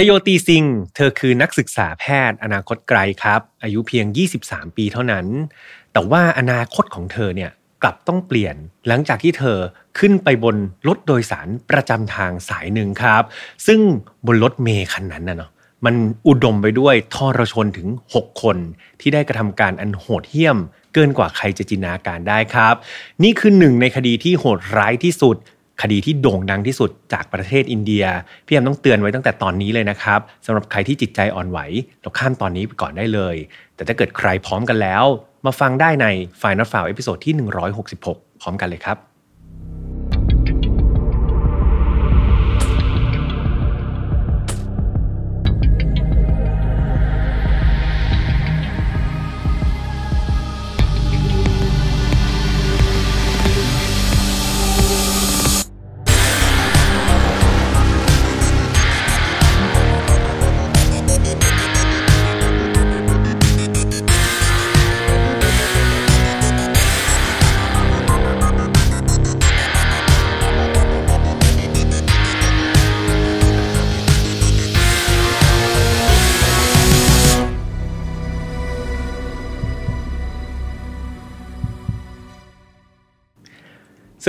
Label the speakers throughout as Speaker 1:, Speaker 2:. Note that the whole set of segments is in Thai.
Speaker 1: ชโยตีซิง เธอคือนักศึกษาแพทย์อนาคตไกลครับ อายุเพียง 23 ปีเท่านั้น แต่ว่าอนาคตของเธอเนี่ยกลับต้องเปลี่ยนหลังจากที่เธอขึ้นไปบนรถโดยสารประจำทางสายหนึ่งครับ ซึ่งบนรถเมย์คันนั้นนะเนาะมันอุดมไปด้วยทรชนถึง 6 คนที่ได้กระทำการอันโหดเหี้ยม เกินกว่าใครจะจินตนาการได้ครับ นี่คือหนึ่งในคดีที่โหดร้ายที่สุด คดีที่โด่งดังที่สุดจากประเทศอินเดีย พี่แฮมต้องเตือนไว้ตั้งแต่ตอนนี้เลยนะครับสำหรับใครที่จิตใจอ่อนไหวเราข้ามตอนนี้ไปก่อนได้เลย แต่ถ้าเกิดใครพร้อมกันแล้ว มาฟังได้ใน Final f i l e เอพิโซดที่ 166 พร้อมกันเลยครับ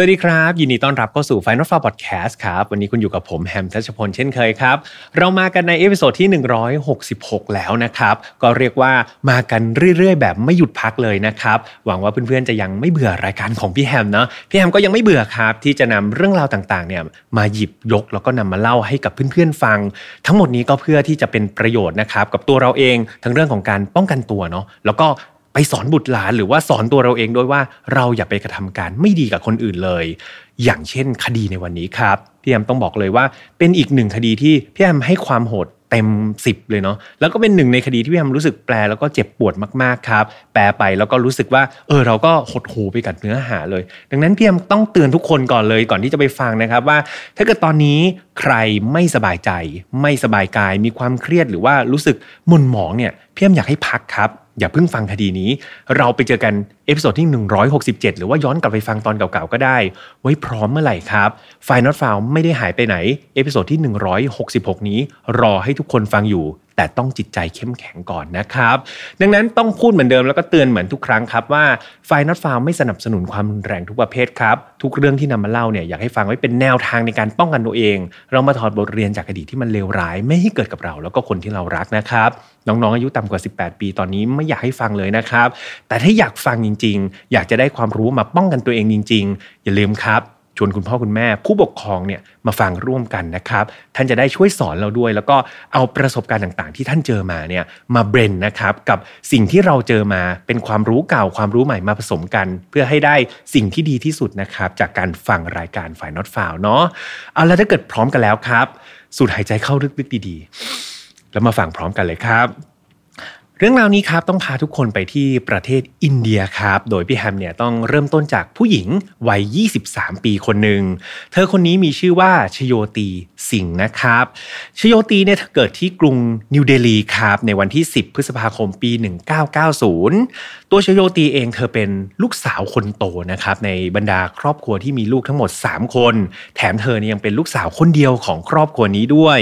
Speaker 1: สวัสดีครับ ยินดีต้อนรับเข้าสู่ File Not Found Podcast ครับ วันนี้คุณอยู่กับผมแฮมทัชพลเช่นเคยครับ เรามากันใน episode ที่ 166 แล้วนะครับ ก็เรียกว่ามากันเรื่อยๆ แบบไม่หยุดพักเลยนะครับ หวังว่าเพื่อนๆ จะยังไม่เบื่อรายการของพี่แฮมเนาะพี่แฮมก็ยังไม่เบื่อครับ ที่จะนำเรื่องราวต่างๆเนี่ยมาหยิบยกแล้วก็นำมาเล่าให้กับเพื่อนๆฟัง ทั้งหมดนี้ก็เพื่อที่จะเป็นประโยชน์นะครับกับตัวเราเองทั้งเรื่องของการป้องกันตัวเนาะแล้วก็ ไปสอนบุตรหลานหรือว่าสอนตัวเราเองด้วยว่าเราอย่าไปกระทำการไม่ดีกับคนอื่นเลย อย่างเช่นคดีในวันนี้ครับพี่แอมต้องบอกเลยว่า เป็นอีกหนึ่งคดีที่พี่แอมให้ความโหดเต็ม 10 เลยเนาะแล้วก็เป็นหนึ่งในคดีที่พี่แอมรู้สึกแปลแล้วก็เจ็บปวดมากๆครับ แปลไปแล้วก็รู้สึกว่า เออเราก็หดหูไปกับเนื้อหาเลย ดังนั้นพี่แอมต้องเตือนทุกคนก่อนเลยก่อนที่จะไปฟังนะครับว่า ถ้าเกิดตอนนี้ใครไม่สบายใจ ไม่สบายกาย มีความเครียดหรือว่ารู้สึกหม่นหมองเนี่ยพี่แอมอยากให้พักครับ อย่าเพิ่งฟังคดีนี้ เราไปเจอกัน episode ที่ 167 หรือว่าย้อนกลับไปฟังตอนเก่าๆก็ได้ ไว้พร้อมเมื่อไหร่ครับ File Not Found ไม่ได้หายไปไหน episode ที่ 166 นี้รอให้ทุกคนฟังอยู่ แต่ต้องจิตใจเข้มแข็งก่อนนะครับ ดังนั้นต้องพูดเหมือนเดิมแล้วก็เตือนเหมือนทุกครั้งครับว่า File Not Found ไม่สนับสนุนความรุนแรงทุกประเภทครับ ทุกเรื่องที่นำมาเล่าเนี่ยอยากให้ฟังไว้เป็นแนวทางในการป้องกันตัวเอง เรามาถอดบทเรียนจากอดีตที่มันเลวร้าย ไม่ให้เกิดกับเรา แล้วก็คนที่เรารักนะครับน้องๆอายุต่ำกว่า 18 ปีตอนนี้ไม่อยากให้ฟังเลยนะครับ แต่ถ้าอยากฟังจริง ๆ อยากจะได้ความรู้มาป้องกันตัวเองจริง ๆ อย่าลืมครับ ชวนคุณพ่อคุณแม่ ผู้ปกครองเนี่ยมาฟังร่วมกันนะครับ ท่านจะได้ช่วยสอนเราด้วย แล้วก็เอาประสบการณ์ต่างๆ ที่ท่านเจอมาเนี่ยมาเบรนนะครับกับสิ่งที่เราเจอมาเป็นความรู้เก่าความรู้ใหม่มาผสมกัน เพื่อให้ได้สิ่งที่ดีที่สุดนะครับจากการฟังรายการฝ่ายน็อตฟาวเนาะเอาแล้วถ้าเกิดพร้อมกันแล้วครับ สูดหายใจเข้าลึกๆดีๆ แล้วมาฟังพร้อมกันเลยครับ เรื่องราวนี้ครับต้องพาทุกคนไปที่ประเทศอินเดียครับ โดยพี่แฮมเนี่ยต้องเริ่มต้นจากผู้หญิงวัย 23 ปีคนหนึ่ง เธอคนนี้มีชื่อว่าชโยตีสิงห์นะครับ ชโยตีเนี่ยเธอเกิดที่กรุงนิวเดลีครับในวันที่ 10 พฤษภาคมปี 1990 ตัวชโยตีเองเธอเป็นลูกสาวคนโตนะครับในบรรดาครอบครัวที่มีลูกทั้งหมด 3 คน แถมเธอเนี่ยยังเป็นลูกสาวคนเดียวของครอบครัวนี้ด้วย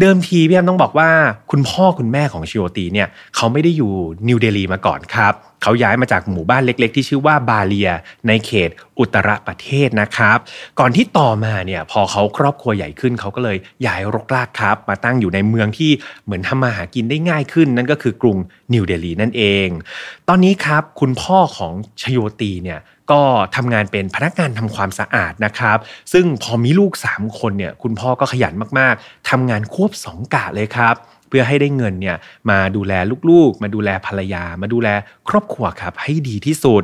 Speaker 1: เดิมทีพี่แอมต้องบอกว่าคุณพ่อคุณแม่ของชโยตีเนี่ยเขาไม่ได้อยู่นิวเดลีมาก่อนครับ เขาย้ายมาจากหมู่บ้านเล็ก ๆ ที่ชื่อว่าบาเลีย ในเขตอุตรประเทศนะครับ ก่อนที่ต่อมาเนี่ยพอเขาครอบครัวใหญ่ขึ้นเขาก็เลยย้ายรกรากครับ มาตั้งอยู่ในเมืองที่เหมือนทำมาหากินได้ง่ายขึ้น นั่นก็คือกรุงนิวเดลีนั่นเอง ตอนนี้ครับคุณพ่อของชโยตีเนี่ยก็ทำงานเป็นพนักงานทำความสะอาดนะครับ ซึ่งพอมีลูก 3 คนเนี่ยคุณพ่อก็ขยันมากๆทำงานควบสองกะเลยครับ พื่อให้ได้เงินเนี่ยมาดูแลลูกๆ มาดูแลภรรยา มาดูแลครอบครัวครับให้ดีที่สุด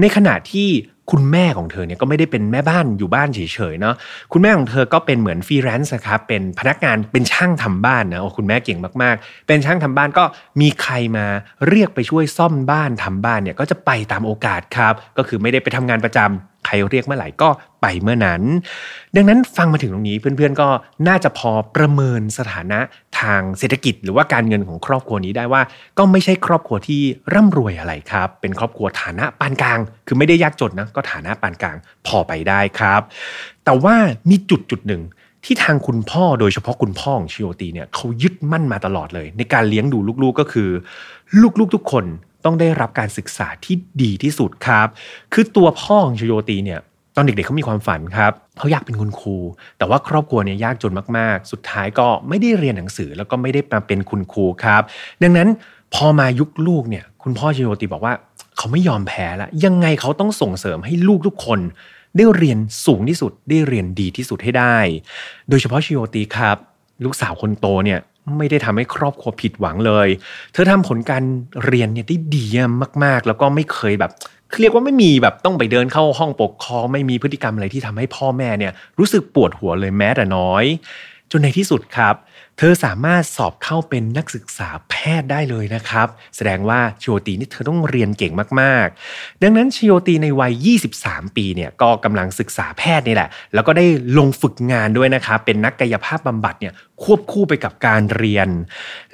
Speaker 1: ในขณะที่คุณแม่ของเธอเนี่ยก็ไม่ได้เป็นแม่บ้านอยู่บ้านเฉยๆเนาะคุณแม่ของเธอก็เป็นเหมือนฟรีแลนซ์นะครับเป็นพนักงานเป็นช่างทำบ้านนะโอ้คุณแม่เก่งมากๆ เป็นช่างทำบ้านก็มีใครมาเรียกไปช่วยซ่อมบ้านทำบ้านเนี่ยก็จะไปตามโอกาสครับ ก็คือไม่ได้ไปทำงานประจำ ใครเรียกเมื่อไหร่ก็ไปเมื่อนั้น ดังนั้นฟังมาถึงตรงนี้เพื่อนๆก็น่าจะพอประเมินสถานะทางเศรษฐกิจ หรือว่าการเงินของครอบครัวนี้ได้ว่า ก็ไม่ใช่ครอบครัวที่ร่ำรวยอะไรครับ เป็นครอบครัวฐานะปานกลาง คือไม่ได้ยากจนนะก็ฐานะปานกลางพอไปได้ครับ แต่ว่ามีจุดจุดหนึ่งที่ทางคุณพ่อโดยเฉพาะคุณพ่อของชิโอตีเนี่ยเขายึดมั่นมาตลอดเลย ในการเลี้ยงดูลูกๆก็คือ ลูกๆทุกคน ต้องได้รับการศึกษาที่ดีที่สุดครับ คือตัวพ่อของชโยตีเนี่ยตอนเด็กๆเขามีความฝันครับเขาอยากเป็นคุณครู แต่ว่าครอบครัวเนี่ยยากจนมากๆ สุดท้ายก็ไม่ได้เรียนหนังสือแล้วก็ไม่ได้มาเป็นคุณครูครับ ดังนั้นพอมายุคลูกเนี่ยคุณพ่อชโยตีบอกว่าเขาไม่ยอมแพ้ละยังไงเขาต้องส่งเสริมให้ลูกทุกคน ได้เรียนสูงที่สุดได้เรียนดีที่สุดให้ได้ โดยเฉพาะชโยตีครับ ลูกสาวคนโตเนี่ย ไม่ได้ทำให้ครอบครัวผิดหวังเลย เธอทำผลการเรียนเนี่ยได้ดีมากๆ แล้วก็ไม่เคยแบบเรียกว่าไม่มีแบบต้องไปเดินเข้าห้องปกครองไม่มีพฤติกรรมอะไรที่ทำให้พ่อแม่เนี่ยรู้สึกปวดหัวเลยแม้แต่น้อย จนในที่สุดครับเเธอสามารถสอบเข้าเป็นนักศึกษาแพทย์ได้เลยนะครับ แสดงว่าชิโอตีนี่เธอต้องเรียนเก่งมากๆ ดังนั้นชิโอตีในวัย 23 ปีเนี่ยก็กำลังศึกษาแพทย์นี่แหละ แล้วก็ได้ลงฝึกงานด้วยนะครับ เป็นนักกายภาพบำบัดเนี่ยควบคู่ไปกับการเรียน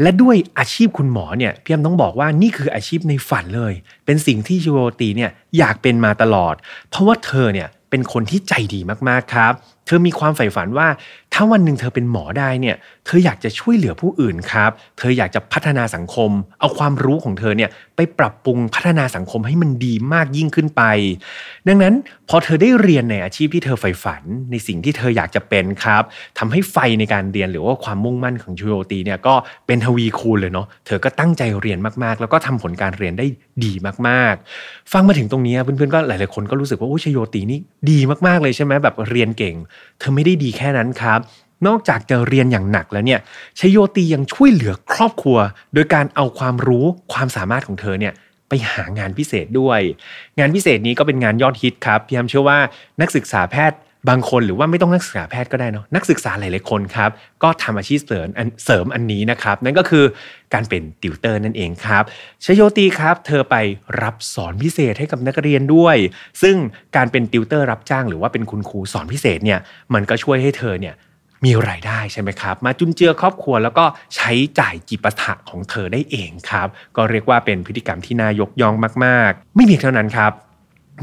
Speaker 1: และด้วยอาชีพคุณหมอเนี่ยพี่ยมต้องบอกว่านี่คืออาชีพในฝันเลย เป็นสิ่งที่ชิโอตีเนี่ยอยากเป็นมาตลอด เพราะว่าเธอเนี่ยเป็นคนที่ใจดีมากๆครับ เธอมีความใฝ่ฝันว่า ถ้าวันหนึ่งเธอเป็นหมอได้เนี่ย เธออยากจะช่วยเหลือผู้อื่นครับ เธออยากจะพัฒนาสังคม เอาความรู้ของเธอเนี่ยไปปรับปรุงพัฒนาสังคมให้มันดีมากยิ่งขึ้นไป ดังนั้นพอเธอได้เรียนในอาชีพที่เธอใฝ่ฝันในสิ่งที่เธออยากจะเป็นครับทำให้ไฟในการเรียนหรือว่าความมุ่งมั่นของชูโยตีเนี่ยก็เป็นทวีคูณเลยเนาะเธอก็ตั้งใจเรียนมากๆ แล้วก็ทำผลการเรียนได้ดีมากๆ ฟังมาถึงตรงนี้เพื่อนๆก็หลายๆคนก็รู้สึกว่าโอ้ชโยตีนี่ดีมากๆเลยใช่ไหมแบบเรียนเก่งเธอไม่ได้ดีแค่นั้นครับ นอกจากจะเรียนอย่างหนักแล้วเนี่ยชโยตียังช่วยเหลือครอบครัว โดยการเอาความรู้ความสามารถของเธอเนี่ยไปหางานพิเศษด้วย งานพิเศษนี้ก็เป็นงานยอดฮิตครับพี่ยมเชื่อว่านักศึกษาแพทย์ บางคนหรือว่าไม่ต้องนักศึกษาแพทย์ก็ได้เนาะนักศึกษาหลายๆคนครับก็ทำอาชีพเสริมเสริมอันนี้นะครับ นั่นก็คือการเป็นติวเตอร์นั่นเองครับชโยตีครับ เธอไปรับสอนพิเศษให้กับนักเรียนด้วย ซึ่งการเป็นติวเตอร์รับจ้าง หรือว่าเป็นคุณครูสอนพิเศษเนี่ยมันก็ช่วยให้เธอเนี่ยมีรายได้ใช่ไหมครับ มาจุนเจือครอบครัวแล้วก็ใช้จ่ายจิปาถะของเธอได้เองครับ ก็เรียกว่าเป็นพฤติกรรมที่น่ายกย่องมาก ๆ ไม่เพียงเท่านั้นครับ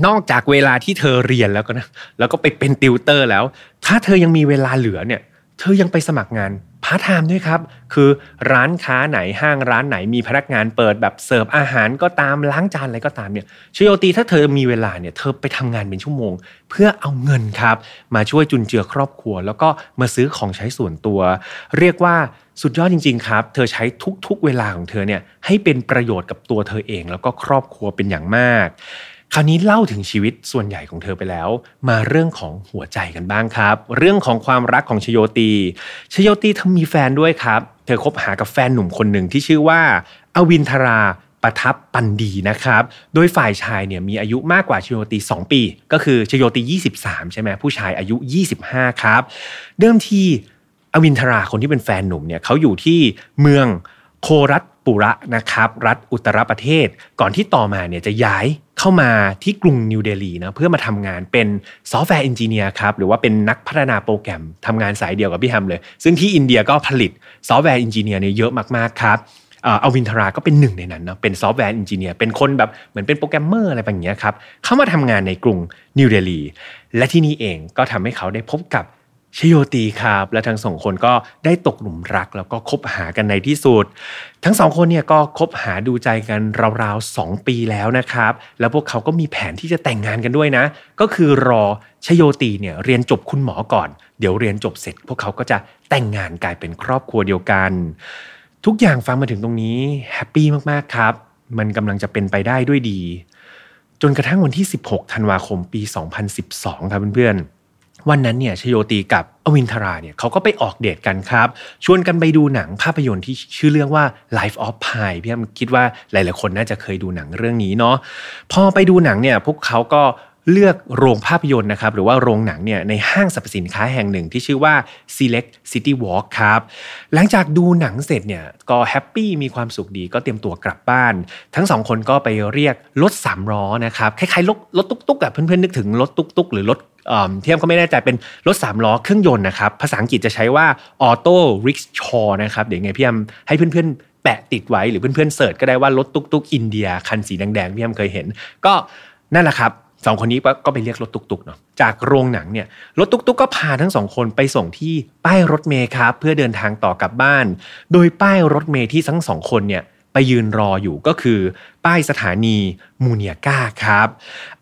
Speaker 1: นอกจากเวลาที่เธอเรียนแล้วก็นะแล้วก็ไปเป็นติวเตอร์แล้ว ถ้าเธอยังมีเวลาเหลือเนี่ย เธอยังไปสมัครงานพาร์ทไทม์ด้วยครับ คือร้านค้าไหนห้างร้านไหนมีพนักงานเปิดแบบเสิร์ฟอาหารก็ตามล้างจานอะไรก็ตามเนี่ยชโยตีถ้าเธอมีเวลาเนี่ยเธอไปทำงานเป็นชั่วโมง เพื่อเอาเงินครับ มาช่วยจุนเจือครอบครัว แล้วก็มาซื้อของใช้ส่วนตัว เรียกว่าสุดยอดจริง ๆ ครับ เธอใช้ทุกๆเวลาของเธอเนี่ยให้เป็นประโยชน์กับตัวเธอเอง แล้วก็ครอบครัวเป็นอย่างมาก คราวนี้เล่าถึงชีวิตส่วนใหญ่ของเธอไปแล้ว มาเรื่องของหัวใจกันบ้างครับ เรื่องของความรักของชโยตี ชโยตีเธอมีแฟนด้วยครับ เธอคบหากับแฟนหนุ่มคนหนึ่งที่ชื่อว่าอวินทราประทับปันดีนะครับ โดยฝ่ายชายเนี่ยมีอายุมากกว่าชโยตี 2 ปี ก็คือชโยตี 23 ใช่ไหมผู้ชายอายุ 25 ครับ เดิมทีอวินทราคนที่เป็นแฟนหนุ่มเนี่ยเขาอยู่ที่เมืองโครัตปุระนะครับ รัฐอุตรประเทศ ก่อนที่ต่อมาเนี่ยจะย้าย เข้ามาที่กรุงนิวเดลีนะเพื่อมาทำงานเป็น software engineer ครับหรือว่าเป็นนักพัฒนาโปรแกรมทำงานสายเดียวกับพี่แอมเลย ซึ่งที่อินเดียก็ผลิต software engineer เนี่ยเยอะมากๆครับเอาวินทราก็เป็นหนึ่งในนั้นนะเป็น software engineer เป็นคนแบบเหมือนเป็นโปรแกรมเมอร์อะไรแบบนี้ครับ เข้ามาทำงานในกรุงนิวเดลี และที่นี่เองก็ทำให้เขาได้พบกับ ชโยตีครับ และทั้งสองคนก็ได้ตกหลุมรักแล้วก็คบหากันในที่สุด ทั้งสองคนเนี่ยก็คบหาดูใจกันราวๆสองปีแล้วนะครับ แล้วพวกเขาก็มีแผนที่จะแต่งงานกันด้วยนะ ก็คือรอชโยตีเนี่ยเรียนจบคุณหมอก่อน เดี๋ยวเรียนจบเสร็จ พวกเขาก็จะแต่งงานกลายเป็นครอบครัวเดียวกัน ทุกอย่างฟังมาถึงตรงนี้แฮปปี้มากๆครับ มันกำลังจะเป็นไปได้ด้วยดี จนกระทั่งวันที่ 16 ธันวาคมปี 2012 ครับเพื่อนๆ วันนั้นเนี่ยชโยตีกับอวินทราเนี่ยเขาก็ไปออกเดทกันครับ ชวนกันไปดูหนังภาพยนตร์ที่ชื่อเรื่องว่า Life of Pi พี่แอมคิดว่าหลาย ๆ คนน่าจะเคยดูหนังเรื่องนี้เนาะพอไปดูหนังเนี่ยพวกเขาก็ เลือกโรงภาพยนตร์นะครับหรือว่าโรงหนังเนี่ยในห้างสรรพสินค้าแห่งหนึ่งที่ชื่อว่า Select City Walk ครับ หลังจากดูหนังเสร็จเนี่ยก็แฮปปี้มีความสุขดีก็เตรียมตัวกลับบ้าน ทั้งสองคนก็ไปเรียกรถสามล้อนะครับคล้ายๆรถรถตุ๊กๆอะเพื่อนๆนึกถึงรถตุ๊กๆ หรือรถเทียมก็ไม่แน่ใจเป็นรถ 3 ล้อเครื่องยนต์นะครับ ภาษาอังกฤษจะใช้ว่า auto rickshaw นะครับ เดี๋ยวไงพี่แอมให้เพื่อนๆ แปะติดไว้หรือเพื่อนๆ search ก็ได้ว่ารถตุ๊กๆอินเดียคันสีแดงๆพี่แอมเคยเห็น ก็นั่นแหละครับ สองคนนี้ก็ไปเรียกรถตุ๊กๆเนาะจากโรงหนังเนี่ยรถตุ๊กๆก็พาทั้งสองคนไปส่งที่ป้ายรถเมล์ครับเพื่อเดินทางต่อกลับบ้าน โดยป้ายรถเมล์ที่ทั้งสองคนเนี่ยไปยืนรออยู่ก็คือ ป้ายสถานีมูเนียกาครับ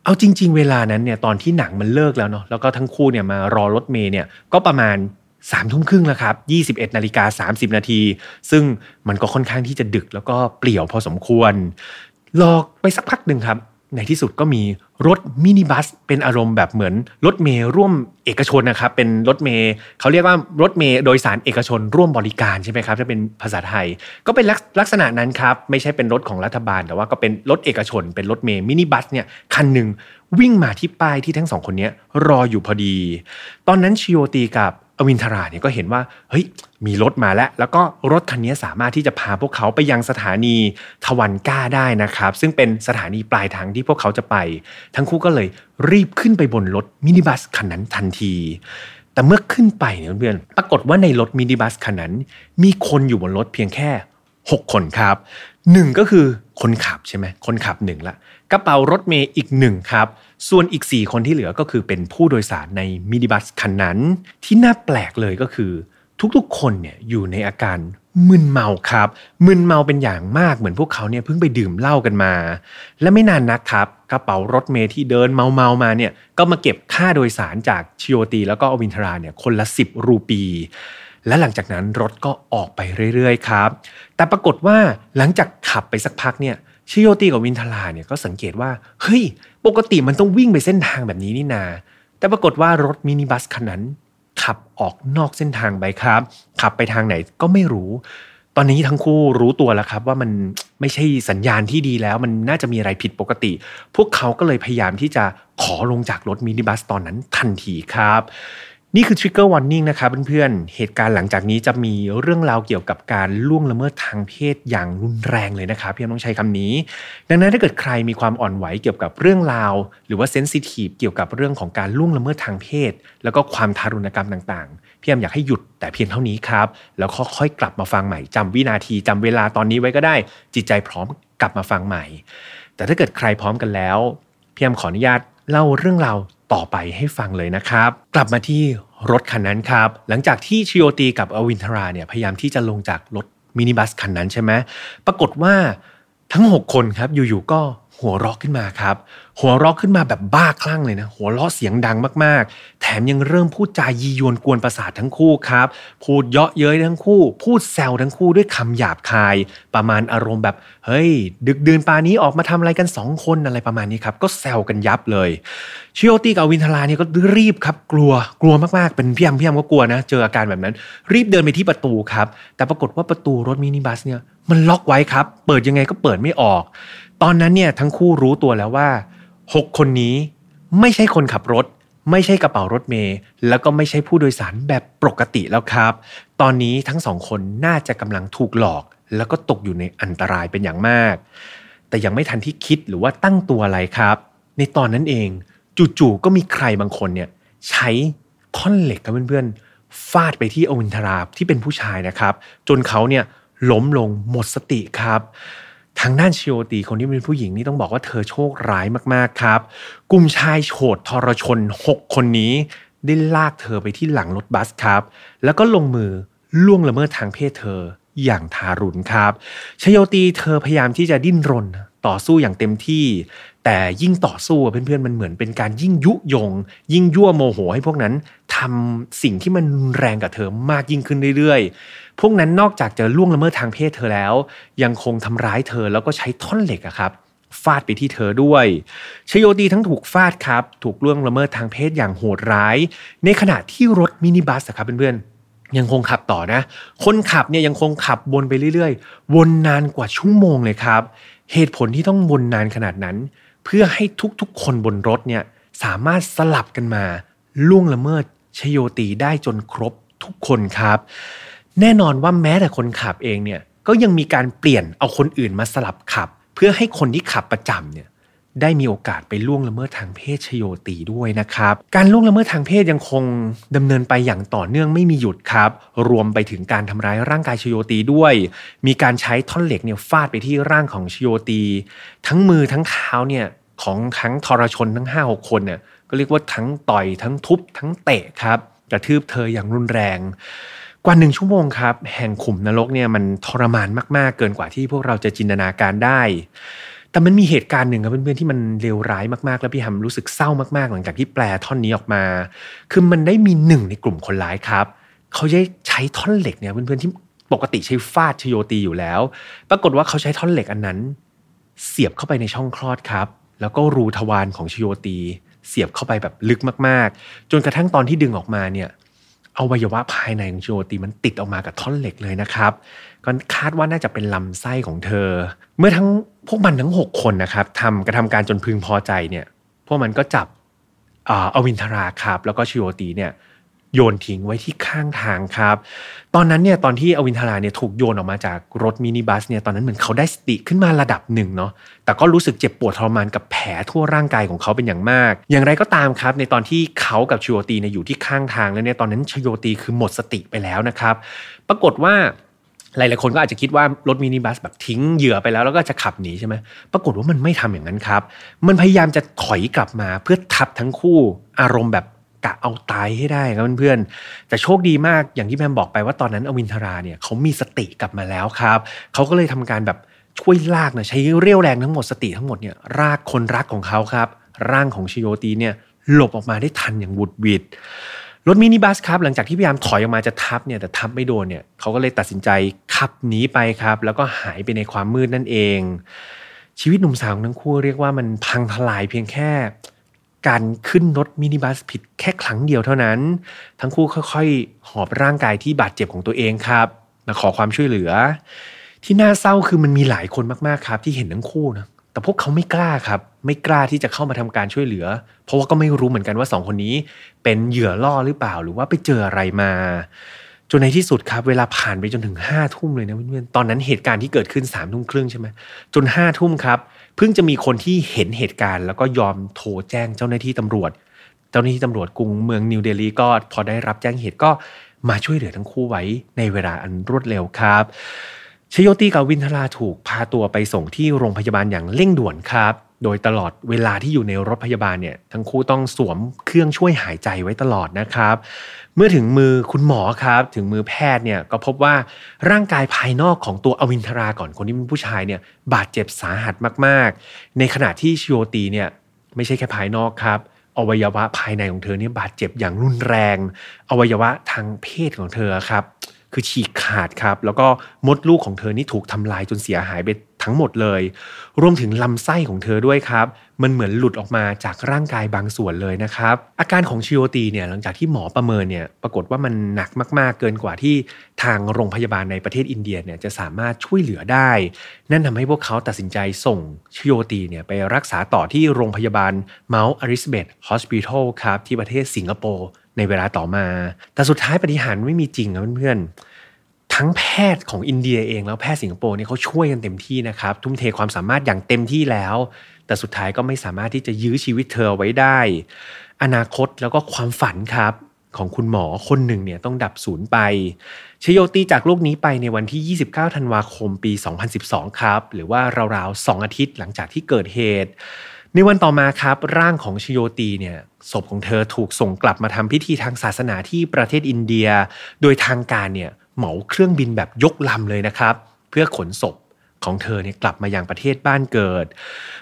Speaker 1: เอาจริง ๆ เวลานั้นเนี่ยตอนที่หนังมันเลิกแล้วเนาะแล้วก็ทั้งคู่เนี่ยมารอรถเมย์เนี่ยก็ประมาณสามทุ่มครึ่งแล้วครับ21นาฬิกา30นาที ซึ่งมันก็ค่อนข้างที่จะดึกแล้วก็เปลี่ยวพอสมควร รอไปสักพักหนึ่งครับ ในที่สุดก็มี รถมินิบัสเป็นอารมณ์แบบเหมือนรถเมย์ร่วมเอกชนนะครับเป็นรถเมย์เขาเรียกว่ารถเมย์โดยสารเอกชนร่วมบริการใช่ไหมครับถ้าเป็นภาษาไทย ก็เป็นลักษณะนั้นครับไม่ใช่เป็นรถของรัฐบาล แต่ว่าก็เป็นรถเอกชน เป็นรถเมย์มินิบัสเนี่ยคันหนึ่งวิ่งมาที่ป้ายที่ทั้งสองคนนี้รออยู่พอดี ตอนนั้นชิโอตีกับ วินทราเนี่ยก็เห็นว่าเฮ้ยมีรถมาแล้ว แล้วก็รถคันนี้สามารถที่จะพาพวกเขาไปยังสถานีทวันก้าได้นะครับ ซึ่งเป็นสถานีปลายทางที่พวกเขาจะไป ทั้งคู่ก็เลยรีบขึ้นไปบนรถมินิบัสคันนั้นทันที แต่เมื่อขึ้นไปเนี่ยเพื่อนปรากฏว่าในรถมินิบัสคันนั้น มีคนอยู่บนรถเพียงแค่ 6 คนครับหนึ่งก็คือคนขับใช่ไหมคนขับหนึ่งละกระเป๋ารถเมย์อีกหนึ่งครับ ส่วนอีก 4 คนที่เหลือก็คือเป็นผู้โดยสารในมินิบัสคันนั้น ที่น่าแปลกเลยก็คือ ทุกๆ คนเนี่ยอยู่ในอาการมึนเมาครับ มึนเมาเป็นอย่างมากเหมือนพวกเขาเนี่ยเพิ่งไปดื่มเหล้ากันมา และไม่นานนักครับ กระเป๋ารถเมย์ที่เดินเมาเมามาเนี่ยก็มาเก็บค่าโดยสารจากชิโอตีแล้วก็อวินทราเนี่ยคนละ 10 รูปี และหลังจากนั้นรถก็ออกไปเรื่อยๆครับ แต่ปรากฏว่าหลังจากขับไปสักพักเนี่ย ชิโยตีกับวินทลาเนี่ยก็สังเกตว่า เฮ้ย ปกติมันต้องวิ่งไปเส้นทางแบบนี้นี่นา แต่ปรากฏว่ารถมินิบัสคันนั้น ขับออกนอกเส้นทางไปครับ ขับไปทางไหนก็ไม่รู้ ตอนนี้ทั้งคู่รู้ตัวแล้วครับ ว่ามันไม่ใช่สัญญาณที่ดีแล้ว มันน่าจะมีอะไรผิดปกติ พวกเขาก็เลยพยายามที่จะขอลงจากรถมินิบัสตอนนั้นทันทีครับ นี่คือ trigger warning นะครับเพื่อนๆ เหตุการณ์หลังจากนี้จะมีเรื่องราวเกี่ยวกับการล่วงละเมิดทางเพศอย่างรุนแรงเลยนะครับพี่ต้องใช้คำนี้ ดังนั้นถ้าเกิดใครมีความอ่อนไหวเกี่ยวกับเรื่องราว หรือว่าเซนซิทีฟเกี่ยวกับเรื่องของการล่วงละเมิดทางเพศ แล้วก็ความทารุณกรรมต่างๆ พี่แอมอยากให้หยุดแต่เพียงเท่านี้ครับ แล้วค่อยๆกลับมาฟังใหม่จำวินาทีจำเวลาตอนนี้ไว้ก็ได้ จิตใจพร้อมกลับมาฟังใหม่ แต่ถ้าเกิดใครพร้อมกันแล้วพี่แอมขออนุญาตเล่าเรื่องราว ต่อไปให้ฟังเลยนะครับ กลับมาที่รถคันนั้นครับ หลังจากที่ชิโอตีกับอวินทราเนี่ยพยายามที่จะลงจากรถมินิบัสคันนั้นใช่ไหมปรากฏว่า ทั้ง 6 คนครับอยู่ๆก็หัวเราะขึ้นมาครับ หัวเราะขึ้นมาแบบบ้าคลั่งเลยนะ หัวเราะเสียงดังมากๆ แถมยังเริ่มพูดจายียวนกวนประสาททั้งคู่ครับ พูดเยาะเย้ยทั้งคู่ พูดแซวทั้งคู่ด้วยคำหยาบคาย ประมาณอารมณ์แบบ เฮ้ย ดึกดื่นปานี้ออกมาทำอะไรกันสองคนอะไรประมาณนี้ครับ ก็แซวกันยับเลยชิโอตี้กับวินทลาเนี่ยก็รีบครับกลัวกลัวมากๆเป็นพี่ยมพี่ยมก็กลัวนะ เจออาการแบบนั้น รีบเดินไปที่ประตูครับ แต่ปรากฏว่าประตูรถมินิบัสเนี่ย มันล็อกไว้ครับ เปิดยังไงก็เปิดไม่ออก ตอนนั้นเนี่ยทั้งคู่รู้ตัวแล้วว่า 6 คนนี้ไม่ใช่คนขับรถ ไม่ใช่กระเป๋ารถเมย์แล้วก็ไม่ใช่ผู้โดยสารแบบปกติแล้วครับ ตอนนี้ทั้งสองคนน่าจะกำลังถูกหลอก แล้วก็ตกอยู่ในอันตรายเป็นอย่างมาก แต่ยังไม่ทันที่คิดหรือว่าตั้งตัวอะไรครับ ในตอนนั้นเองจู่ๆก็มีใครบางคนเนี่ยใช้ท่อนเหล็กกับเพื่อนๆฟาดไปที่อวินทราที่เป็นผู้ชายนะครับ จนเขาเนี่ย ล้มลงหมดสติครับทางด้านชิโอตีคนที่เป็นผู้หญิงนี่ต้องบอกว่าเธอโชคร้ายมากๆครับ กลุ่มชายโฉดทรชน 6 คนนี้ ได้ลากเธอไปที่หลังรถบัสครับ แล้วก็ลงมือล่วงละเมิดทางเพศเธออย่างทารุณครับชโยตีเธอพยายามที่จะดิ้นรน ต่อสู้อย่างเต็มที่ แต่ยิ่งต่อสู้เพื่อนๆมันเหมือนเป็นการยิ่งยุยง ยิ่งยั่วโมโหให้พวกนั้นทำสิ่งที่มันแรงกับเธอมากยิ่งขึ้นเรื่อยๆ พวกนั้นนอกจากจะล่วงละเมิดทางเพศเธอแล้ว ยังคงทำร้ายเธอแล้วก็ใช้ท่อนเหล็กอะครับฟาดไปที่เธอด้วยชโยตีทั้งถูกฟาดครับ ถูกล่วงละเมิดทางเพศอย่างโหดร้าย ในขณะที่รถมินิบัสครับเพื่อนๆยังคงขับต่อนะ คนขับเนี่ยยังคงขับวนไปเรื่อยๆ วนนานกว่าชั่วโมงเลยครับ เหตุผลที่ต้องวนนานขนาดนั้น เพื่อให้ทุกๆ คนบนรถเนี่ยสามารถสลับกันมาล่วงละเมิดชโยตีได้จนครบทุกคนครับ แน่นอนว่าแม้แต่คนขับเองเนี่ยก็ยังมีการเปลี่ยนเอาคนอื่นมาสลับขับ เพื่อให้คนที่ขับประจำเนี่ย ได้มีโอกาสไปล่วงละเมิดทางเพศชโยตีด้วยนะครับ การล่วงละเมิดทางเพศยังคงดำเนินไปอย่างต่อเนื่องไม่มีหยุดครับ รวมไปถึงการทำร้ายร่างกายชโยตีด้วย มีการใช้ท่อนเหล็กเนี่ยฟาดไปที่ร่างของชโยตี ทั้งมือทั้งเท้าเนี่ยของทั้งทรชนทั้ง5 6คนเนี่ยก็เรียกว่าทั้งต่อยทั้งทุบทั้งเตะครับกระทืบเธออย่างรุนแรงกว่าหนึ่งชั่วโมงครับ แห่งขุมนรกเนี่ยมันทรมานมาก ๆ เกินกว่าที่พวกเราจะจินตนาการได้ แต่มันมีเหตุการณ์หนึ่งครับเพื่อนๆที่มันเลวร้ายมากๆ แล้วพี่ฮัมรู้สึกเศร้ามากๆ หลังจากที่แปลท่อนนี้ออกมา คือมันได้มีหนึ่งในกลุ่มคนร้ายครับ เขาใช้ใช้ท่อนเหล็กเนี่ยเพื่อนๆที่ปกติใช้ฟาดชโยตีอยู่แล้ว ปรากฏว่าเขาใช้ท่อนเหล็กอันนั้น เสียบเข้าไปในช่องคลอดครับ แล้วก็รูทวารของชโยตี เสียบเข้าไปแบบลึกมากๆ จนกระทั่งตอนที่ดึงออกมาเนี่ย อวัยวะภายในของชโยตีมันติดออกมากับท่อนเหล็กเลยนะครับ ก็คาดว่าน่าจะเป็นลำไส้ของเธอ เมื่อทั้งพวกมันทั้ง 6 คนนะครับทำกระทำการจนพึงพอใจเนี่ย พวกมันก็จับอวินทราครับ แล้วก็ชิโอตีเนี่ย โยนทิ้งไว้ที่ข้างทางครับ ตอนนั้นเนี่ยตอนที่อวินทราเนี่ยถูกโยนออกมาจากรถมินิบัสเนี่ยตอนนั้นเหมือนเขาได้สติขึ้นมาระดับหนึ่งเนาะแต่ก็รู้สึกเจ็บปวดทรมานกับแผลทั่วร่างกายของเขาเป็นอย่างมาก อย่างไรก็ตามครับในตอนที่เขากับชโยตีเนี่ยอยู่ที่ข้างทางแล้วเนี่ยตอนนั้นชโยตีคือหมดสติไปแล้วนะครับ ปรากฏว่าหลายๆคนก็อาจจะคิดว่ารถมินิบัสแบบทิ้งเหยื่อไปแล้วแล้วก็จะขับหนีใช่ไหมปรากฏว่ามันไม่ทำอย่างนั้นครับ มันพยายามจะถอยกลับมาเพื่อทับทั้งคู่อารมณ์แบบ กะเอาตายให้ได้ครับเพื่อนๆแต่โชคดีมากอย่างที่แมมบอกไปว่าตอนนั้นอวินทราเนี่ยเขามีสติกลับมาแล้วครับเขาก็เลยทำการแบบช่วยลากนะใช้เรี่ยวแรงทั้งหมดสติทั้งหมดเนี่ยรากคนรักของเขาครับ ร่างของชิโยตีเนี่ยหลบออกมาได้ทันอย่างวุดวิดรถมินิบัสครับหลังจากที่พยายามถอยออกมาจะทับเนี่ยแต่ทับไม่โดนเนี่ยเขาก็เลยตัดสินใจขับหนีไปครับ แล้วก็หายไปในความมืดนั่นเอง ชีวิตหนุ่มสาวของทั้งคู่เรียกว่ามันพังทลายเพียงแค่ การขึ้นรถมินิบัสผิดแค่ครั้งเดียวเท่านั้น ทั้งคู่ค่อยๆ หอบร่างกายที่บาดเจ็บของตัวเองครับมาขอความช่วยเหลือ ที่น่าเศร้าคือมันมีหลายคนมากๆครับ ที่เห็นทั้งคู่นะแต่พวกเขาไม่กล้าครับ ไม่กล้าที่จะเข้ามาทำการช่วยเหลือ เพราะว่าก็ไม่รู้เหมือนกันว่าสองคนนี้ เป็นเหยื่อล่อหรือเปล่าหรือว่าไปเจออะไรมาจนในที่สุดครับเวลาผ่านไปจนถึงห้าทุ่มเลยนะเพื่อนๆตอนนั้นเหตุการณ์ที่เกิดขึ้นสามทุ่มครึ่งใช่ไหมจนห้าทุ่มครับ เพิ่งจะมีคนที่เห็นเหตุการณ์ แล้วก็ยอมโทรแจ้งเจ้าหน้าที่ตำรวจ เจ้าหน้าที่ตำรวจกรุงเมืองนิวเดลีก็พอได้รับแจ้งเหตุก็มาช่วยเหลือทั้งคู่ไว้ในเวลาอันรวดเร็วครับชโยตีกับวินทราถูกพาตัวไปส่งที่โรงพยาบาลอย่างเร่งด่วนครับ โดยตลอดเวลาที่อยู่ในรถพยาบาลเนี่ยทั้งคู่ต้องสวมเครื่องช่วยหายใจไว้ตลอดนะครับ เมื่อถึงมือคุณหมอครับ ถึงมือแพทย์เนี่ยก็พบว่าร่างกายภายนอกของตัวอวินทราก่อนคนที่เป็นผู้ชายเนี่ยบาดเจ็บสาหัสมากๆ ในขณะที่ชิโอตีเนี่ยไม่ใช่แค่ภายนอกครับอวัยวะภายในของเธอเนี่ยบาดเจ็บอย่างรุนแรง อวัยวะทางเพศของเธอครับ คือฉีกขาดครับ แล้วก็มดลูกของเธอนี่ถูกทำลายจนเสียหายไปทั้งหมดเลย รวมถึงลำไส้ของเธอด้วยครับ มันเหมือนหลุดออกมาจากร่างกายบางส่วนเลยนะครับ อาการของชิโอตีเนี่ยหลังจากที่หมอประเมินเนี่ยปรากฏว่ามันหนักมาก ๆ เกินกว่าที่ทางโรงพยาบาลในประเทศอินเดียเนี่ยจะสามารถช่วยเหลือได้ นั่นทำให้พวกเขาตัดสินใจส่งชโยตีเนี่ยไปรักษาต่อที่โรงพยาบาล Mount Elizabeth Hospital ครับที่ประเทศสิงคโปร์ ในเวลาต่อมา แต่สุดท้ายปาฏิหาริย์ไม่มีจริงนะเพื่อนๆทั้งแพทย์ของอินเดียเองแล้วแพทย์สิงคโปร์นี่เขาช่วยกันเต็มที่นะครับ ทุ่มเทความสามารถอย่างเต็มที่แล้ว แต่สุดท้ายก็ไม่สามารถที่จะยื้อชีวิตเธอไว้ได้ อนาคตแล้วก็ความฝันครับของคุณหมอคนหนึ่งเนี่ยต้องดับสูญไปชโยตีจากโลกนี้ไปในวันที่ 29 ธันวาคมปี 2012 ครับ หรือว่าราวๆ 2 อาทิตย์หลังจากที่เกิดเหตุ ในวันต่อมาครับ ร่างของชโยตีเนี่ยศพของเธอถูกส่งกลับมาทำพิธีทางศาสนาที่ประเทศอินเดีย โดยทางการเนี่ยเหมาเครื่องบินแบบยกลำเลยนะครับ เพื่อขนศพของเธอเนี่ยกลับมายังประเทศบ้านเกิด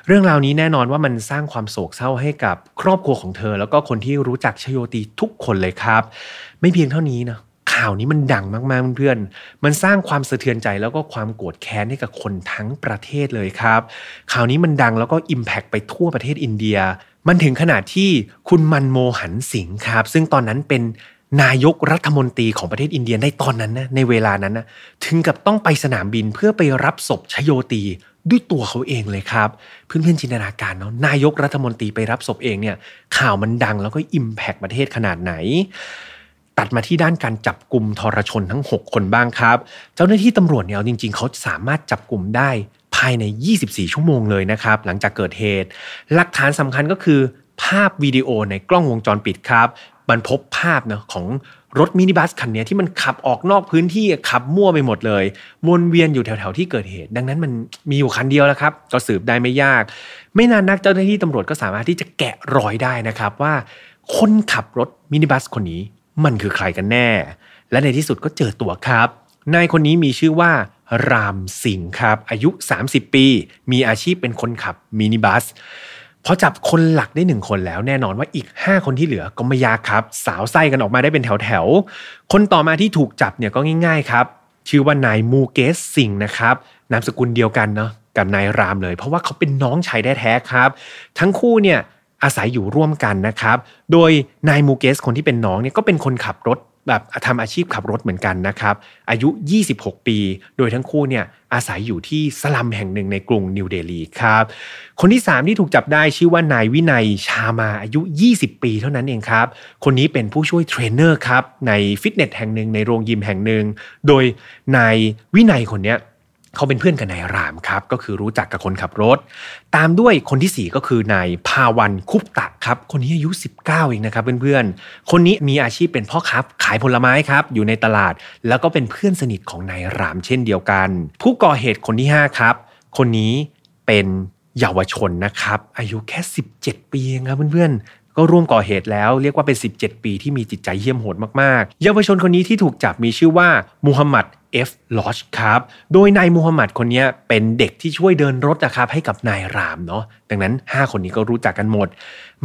Speaker 1: เรื่องราวนี้แน่นอนว่ามันสร้างความโศกเศร้าให้กับครอบครัวของเธอ แล้วก็คนที่รู้จักชโยตีทุกคนเลยครับ ไม่เพียงเท่านี้นะ ข่าวนี้มันดังมากๆเพื่อนๆมันสร้างความสะเทือนใจแล้วก็ความโกรธแค้นให้กับคนทั้งประเทศเลยครับข่าวนี้มันดังแล้วก็อิมแพกไปทั่วประเทศอินเดีย มันถึงขนาดที่คุณมันโมหันสิงห์ครับ ซึ่งตอนนั้นเป็นนายกรัฐมนตรีของประเทศอินเดียในตอนนั้นนะในเวลานั้นนะถึงกับต้องไปสนามบินเพื่อไปรับศพชโยตีด้วยตัวเขาเองเลยครับ เพื่อนๆจินตนาการเนาะนายกรัฐมนตรีไปรับศพเองเนี่ยข่าวมันดังแล้วก็อิมแพกประเทศขนาดไหน ตัดมาที่ด้านการจับกลุ่มทรชนทั้ง 6 คนบ้างครับ เจ้าหน้าที่ตำรวจเนี่ยจริง ๆ เขาสามารถจับกลุ่มได้ภายใน 24 ชั่วโมงเลยนะครับ หลังจากเกิดเหตุ หลักฐานสำคัญก็คือ ภาพวิดีโอในกล้องวงจรปิดครับมันพบภาพนะของรถมินิบัสคันนี้ที่มันขับออกนอกพื้นที่ขับมั่วไปหมดเลย วนเวียนอยู่แถวๆที่เกิดเหตุ ดังนั้นมันมีอยู่คันเดียวแล้วครับ ก็สืบได้ไม่ยาก ไม่นานนักเจ้าหน้าที่ตำรวจก็สามารถที่จะแกะรอยได้นะครับว่า คนขับรถมินิบัสคนนี้ มันคือใครกันแน่ และในที่สุดก็เจอตัวครับ นายคนนี้มีชื่อว่ารามสิงห์ครับ อายุ 30 ปี มีอาชีพเป็นคนขับมินิบัสพอจับคนหลักได้หนึ่งคนแล้วแน่นอนว่าอีก 5 คนที่เหลือก็ไม่ยากครับ สาวไส้กันออกมาได้เป็นแถวๆ คนต่อมาที่ถูกจับเนี่ยก็ง่าย ๆครับ ชื่อว่านายมูเกสสิงห์นะครับนามสกุลเดียวกันเนาะกับนายรามเลย เพราะว่าเขาเป็นน้องชายแท้ๆครับ ทั้งคู่เนี่ย อาศัยอยู่ร่วมกันนะครับ โดยนายมูเกสคนที่เป็นน้องเนี่ยก็เป็นคนขับรถแบบทำอาชีพขับรถเหมือนกันนะครับ อายุ 26 ปี โดยทั้งคู่เนี่ยอาศัยอยู่ที่สลัมแห่งหนึ่งในกรุงนิวเดลีครับ คนที่ 3 ที่ถูกจับได้ชื่อว่านายวินัยชามาอายุ 20 ปีเท่านั้นเองครับ คนนี้เป็นผู้ช่วยเทรนเนอร์ครับในฟิตเนสแห่งหนึ่งในโรงยิมแห่งหนึ่ง โดยนายวินัยคนเนี้ย เขาเป็นเพื่อนกับนายรามครับ ก็คือรู้จักกับคนขับรถ ตามด้วยคนที่ 4 ก็คือนายพาวันคุปตะครับ คนนี้อายุ 19 เองนะครับเพื่อนๆ คนนี้มีอาชีพเป็นพ่อค้าขายผลไม้ครับ อยู่ในตลาด แล้วก็เป็นเพื่อนสนิทของนายรามเช่นเดียวกัน ผู้ก่อเหตุคนที่ 5 ครับ คนนี้เป็นเยาวชนนะครับ อายุแค่ 17 ปีเองครับเพื่อนๆ ก็ร่วมก่อเหตุแล้วเรียกว่าเป็น 17 ปีที่มีจิตใจเยี่ยมโหดมากๆ เยาวชนคนนี้ที่ถูกจับมีชื่อว่ามูฮัมหมัดเอฟลอชครับ โดยนายมูฮัมหมัดคนนี้เป็นเด็กที่ช่วยเดินรถนะครับให้กับนายรามเนาะดังนั้น 5 คนนี้ก็รู้จักกันหมด